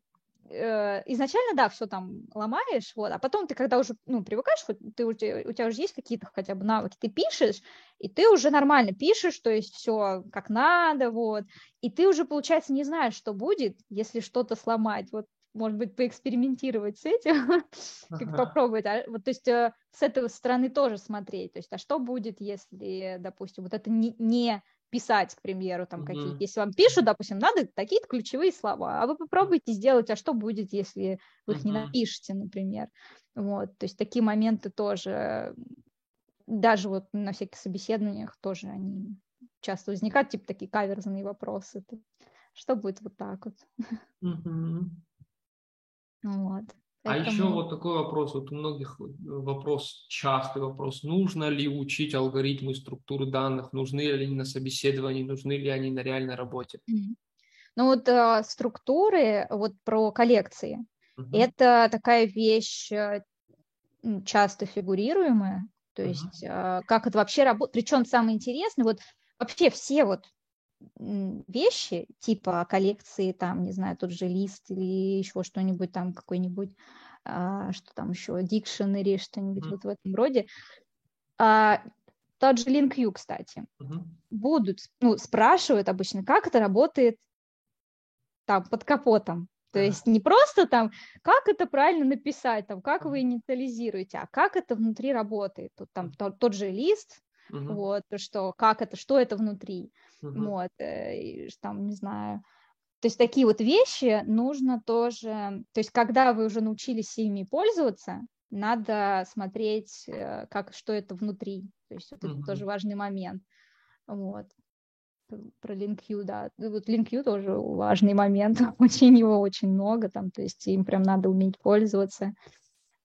Э, изначально, да, все там ломаешь, вот, а потом ты, когда уже, ну, привыкаешь, ты, у, тебя, у тебя уже есть какие-то хотя бы навыки, ты пишешь, и ты уже нормально пишешь, то есть все как надо, вот, и ты уже, получается, не знаешь, что будет, если что-то сломать, вот, может быть, поэкспериментировать с этим, как попробовать, а, вот, то есть э, с этой стороны тоже смотреть, то есть, а что будет, если, допустим, вот это не, не писать, к примеру, там mm-hmm. какие Если вам пишут, допустим, надо такие-то ключевые слова, а вы попробуйте сделать, а что будет, если вы их mm-hmm. не напишете, например. Вот, то есть такие моменты тоже, даже вот на всяких собеседованиях тоже они часто возникают, типа такие каверзные вопросы. Что будет вот так вот? Mm-hmm. Вот. А еще вот такой вопрос, вот у многих э, вопрос, частый вопрос, нужно ли учить алгоритмы структуры данных, нужны ли они на собеседовании, нужны ли они на реальной работе? Ну вот э, структуры, вот про коллекции, угу. это такая вещь э, часто фигурируемая, то есть uh как это вообще работает, причем самое интересное, вот вообще все вот вещи типа коллекции, там, не знаю, тот же лист или еще что-нибудь там, какой-нибудь, а, что там еще, дикшенери, что-нибудь uh вот в этом роде. А, тот же LinkU, кстати, uh будут, ну, спрашивают обычно, как это работает там под капотом. То есть не просто там, как это правильно написать, там, как вы инициализируете, а как это внутри работает. Тут там тот, тот же лист, uh-huh. вот, что, как это, что это внутри, uh-huh. вот, э, и, там, не знаю. То есть такие вот вещи нужно тоже, то есть когда вы уже научились ими пользоваться, надо смотреть, э, как, что это внутри. То есть вот uh-huh. это тоже важный момент. Вот про LinkU, да. Вот LinkU тоже важный момент, очень его очень много там, то есть им прям надо уметь пользоваться.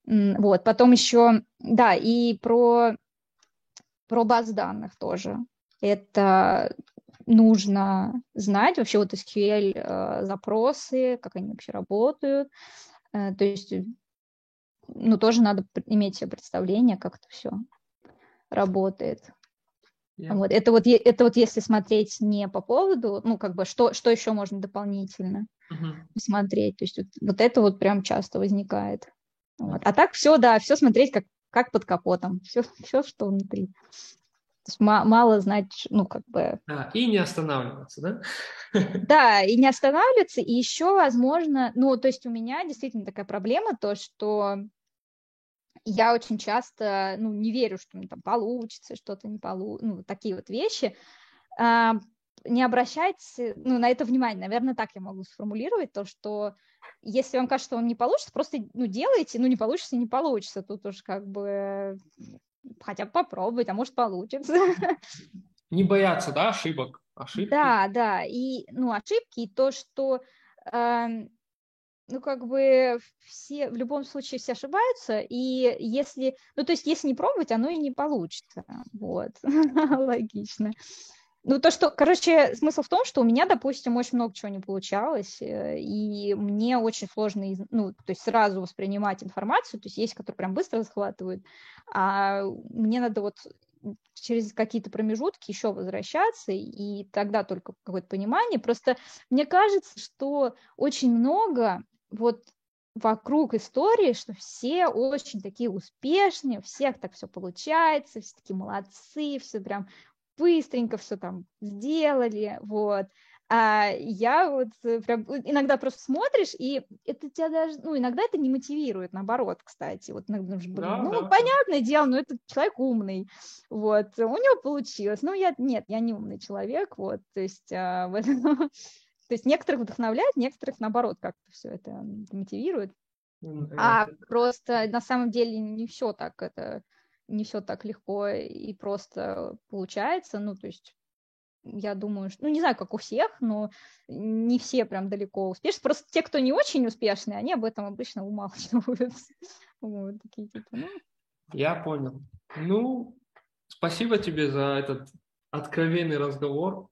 Вот, потом еще, да, и про, про баз данных тоже. Это нужно знать вообще вот SQL э, запросы, как они вообще работают. Э, то есть, ну, тоже надо иметь себе представление, как это все работает. Yeah. Вот, это, вот, это вот если смотреть не по поводу, ну, как бы, что, что еще можно дополнительно uh-huh. смотреть. То есть вот, вот это вот прям часто возникает. Вот. А так все, да, все смотреть как, как под капотом, все, все, что внутри. То есть мало знать, ну, как бы... А, и не останавливаться, да? Да, и не останавливаться, и еще, возможно, ну, то есть у меня действительно такая проблема, то, что я очень часто, ну, не верю, что мне там получится, что-то не получится, ну, такие вот вещи. Не обращайте, ну, на это внимание, наверное, так я могу сформулировать, то, что если вам кажется, что он не получится, просто, ну, делайте, ну, не получится, не получится, тут уж как бы хотя бы попробовать, а может получится. Не бояться, да, ошибок? Ошибки. Да, да, и, ну, ошибки, и то, что э, ну, как бы все, в любом случае все ошибаются, и если, ну, то есть если не пробовать, оно и не получится, вот, логично. Ну, то, что, короче, смысл в том, что у меня, допустим, очень много чего не получалось, э, и мне очень сложно, ну, то есть сразу воспринимать информацию, то есть есть, которые прям быстро захватывают, а мне надо вот через какие-то промежутки еще возвращаться, и тогда только какое-то понимание. Просто мне кажется, что очень много вот вокруг истории, что все очень такие успешные, у всех так все получается, все такие молодцы, все прям быстренько все там сделали, вот. А я вот э, прям иногда просто смотришь, и это тебя даже, ну, иногда это не мотивирует, наоборот, кстати. Вот иногда, да, ну, да. понятное дело, но этот человек умный, вот, у него получилось. Ну, я, нет, я не умный человек, вот, то есть а, в этом то есть некоторых вдохновляет, некоторых, наоборот, как-то все это мотивирует. А просто на самом деле не все так это не все так легко и просто получается. Ну, то есть я думаю, что, ну, не знаю, как у всех, но не все прям далеко успешны. Просто те, кто не очень успешные, они об этом обычно умалчивают. Вот, такие типа, ну. Я понял. Ну, спасибо тебе за этот откровенный разговор.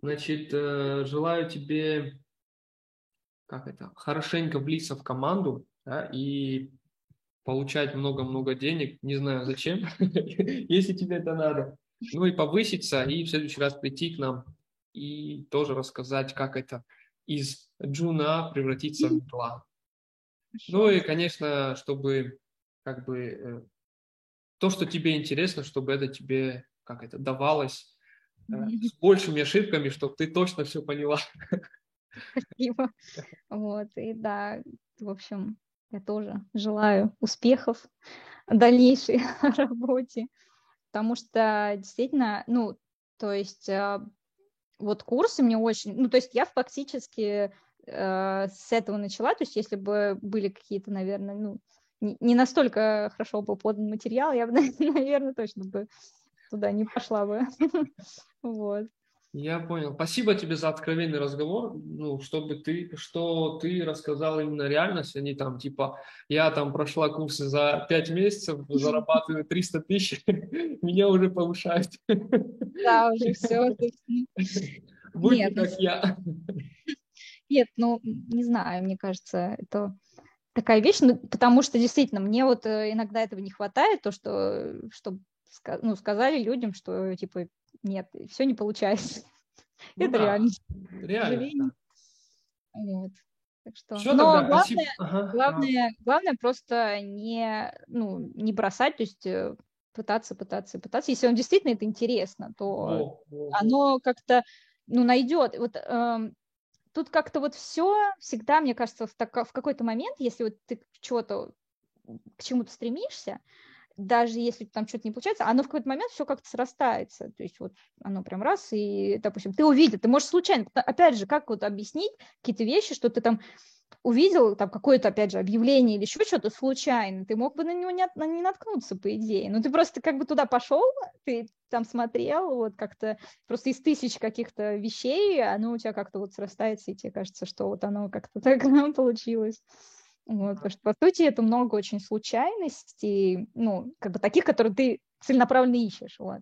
Значит, э, желаю тебе, как это, хорошенько влиться в команду да, и получать много-много денег, не знаю зачем, если тебе это надо. Ну и повыситься, и в следующий раз прийти к нам и тоже рассказать, как это из джуна превратиться в мпла. Ну и, конечно, чтобы как бы э, то, что тебе интересно, чтобы это тебе как это давалось с большими ошибками, чтобы ты точно все поняла. Спасибо. Вот, и да, в общем, я тоже желаю успехов в дальнейшей работе, потому что действительно, ну, то есть а, вот курсы мне очень, ну, то есть я фактически э, с этого начала, то есть если бы были какие-то, наверное, ну, не, настолько хорошо бы подан материал, я бы, наверное, точно бы туда не пошла бы. Вот. Я понял. Спасибо тебе за откровенный разговор. Ну, чтобы ты, что ты рассказал именно реальность, а не там, типа, я там прошла курсы за пять месяцев, зарабатываю 300 тысяч, меня уже повышают. Да, уже все. Будь как я. Нет, ну, не знаю, мне кажется, это такая вещь, ну, потому что действительно мне вот э, иногда этого не хватает, то, что, чтобы ну, сказали людям, что, типа, нет, все не получается. Ну, это да, реально. Реально. Да. Вот. Так что... Все Но тогда, главное, ага, главное, ага. главное просто не, ну, не бросать, то есть э, пытаться, пытаться, пытаться. Если он действительно это интересно, то о, о, оно как-то ну, найдет. Вот э, тут как-то вот все всегда, мне кажется, в, так, в какой-то момент, если вот ты чего-то к чему-то стремишься, даже если там что-то не получается, оно в какой-то момент все как-то срастается. То есть вот оно прям раз, и, допустим, ты увидел, ты можешь случайно, опять же, как вот объяснить какие-то вещи, что ты там увидел там какое-то, опять же, объявление или еще что-то случайно, ты мог бы на него не, не наткнуться, по идее. Но ты просто как бы туда пошел, ты там смотрел, вот как-то просто из тысяч каких-то вещей, оно у тебя как-то вот срастается, и тебе кажется, что вот оно как-то так получилось. Вот, потому что, по сути, это много очень случайностей, ну, как бы таких, которые ты целенаправленно ищешь, вот.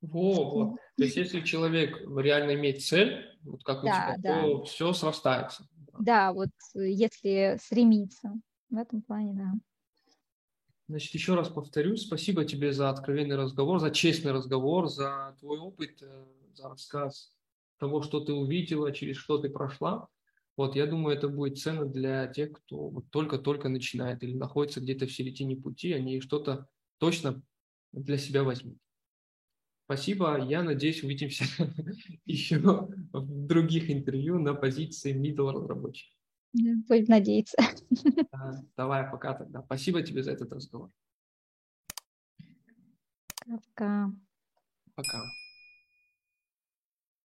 Во, вот. То есть, если человек реально имеет цель, вот как да, у тебя, да. то все срастается. Да, вот если стремиться. В этом плане, да. Значит, еще раз повторюсь, спасибо тебе за откровенный разговор, за честный разговор, за твой опыт, э, за рассказ того, что ты увидела, через что ты прошла. Вот, я думаю, это будет ценно для тех, кто вот только-только начинает или находится где-то в середине пути, они что-то точно для себя возьмут. Спасибо. Я надеюсь, увидимся еще в других интервью на позиции middle разработчик. Будем надеяться. Давай, пока тогда. Спасибо тебе за этот разговор. Пока. Пока.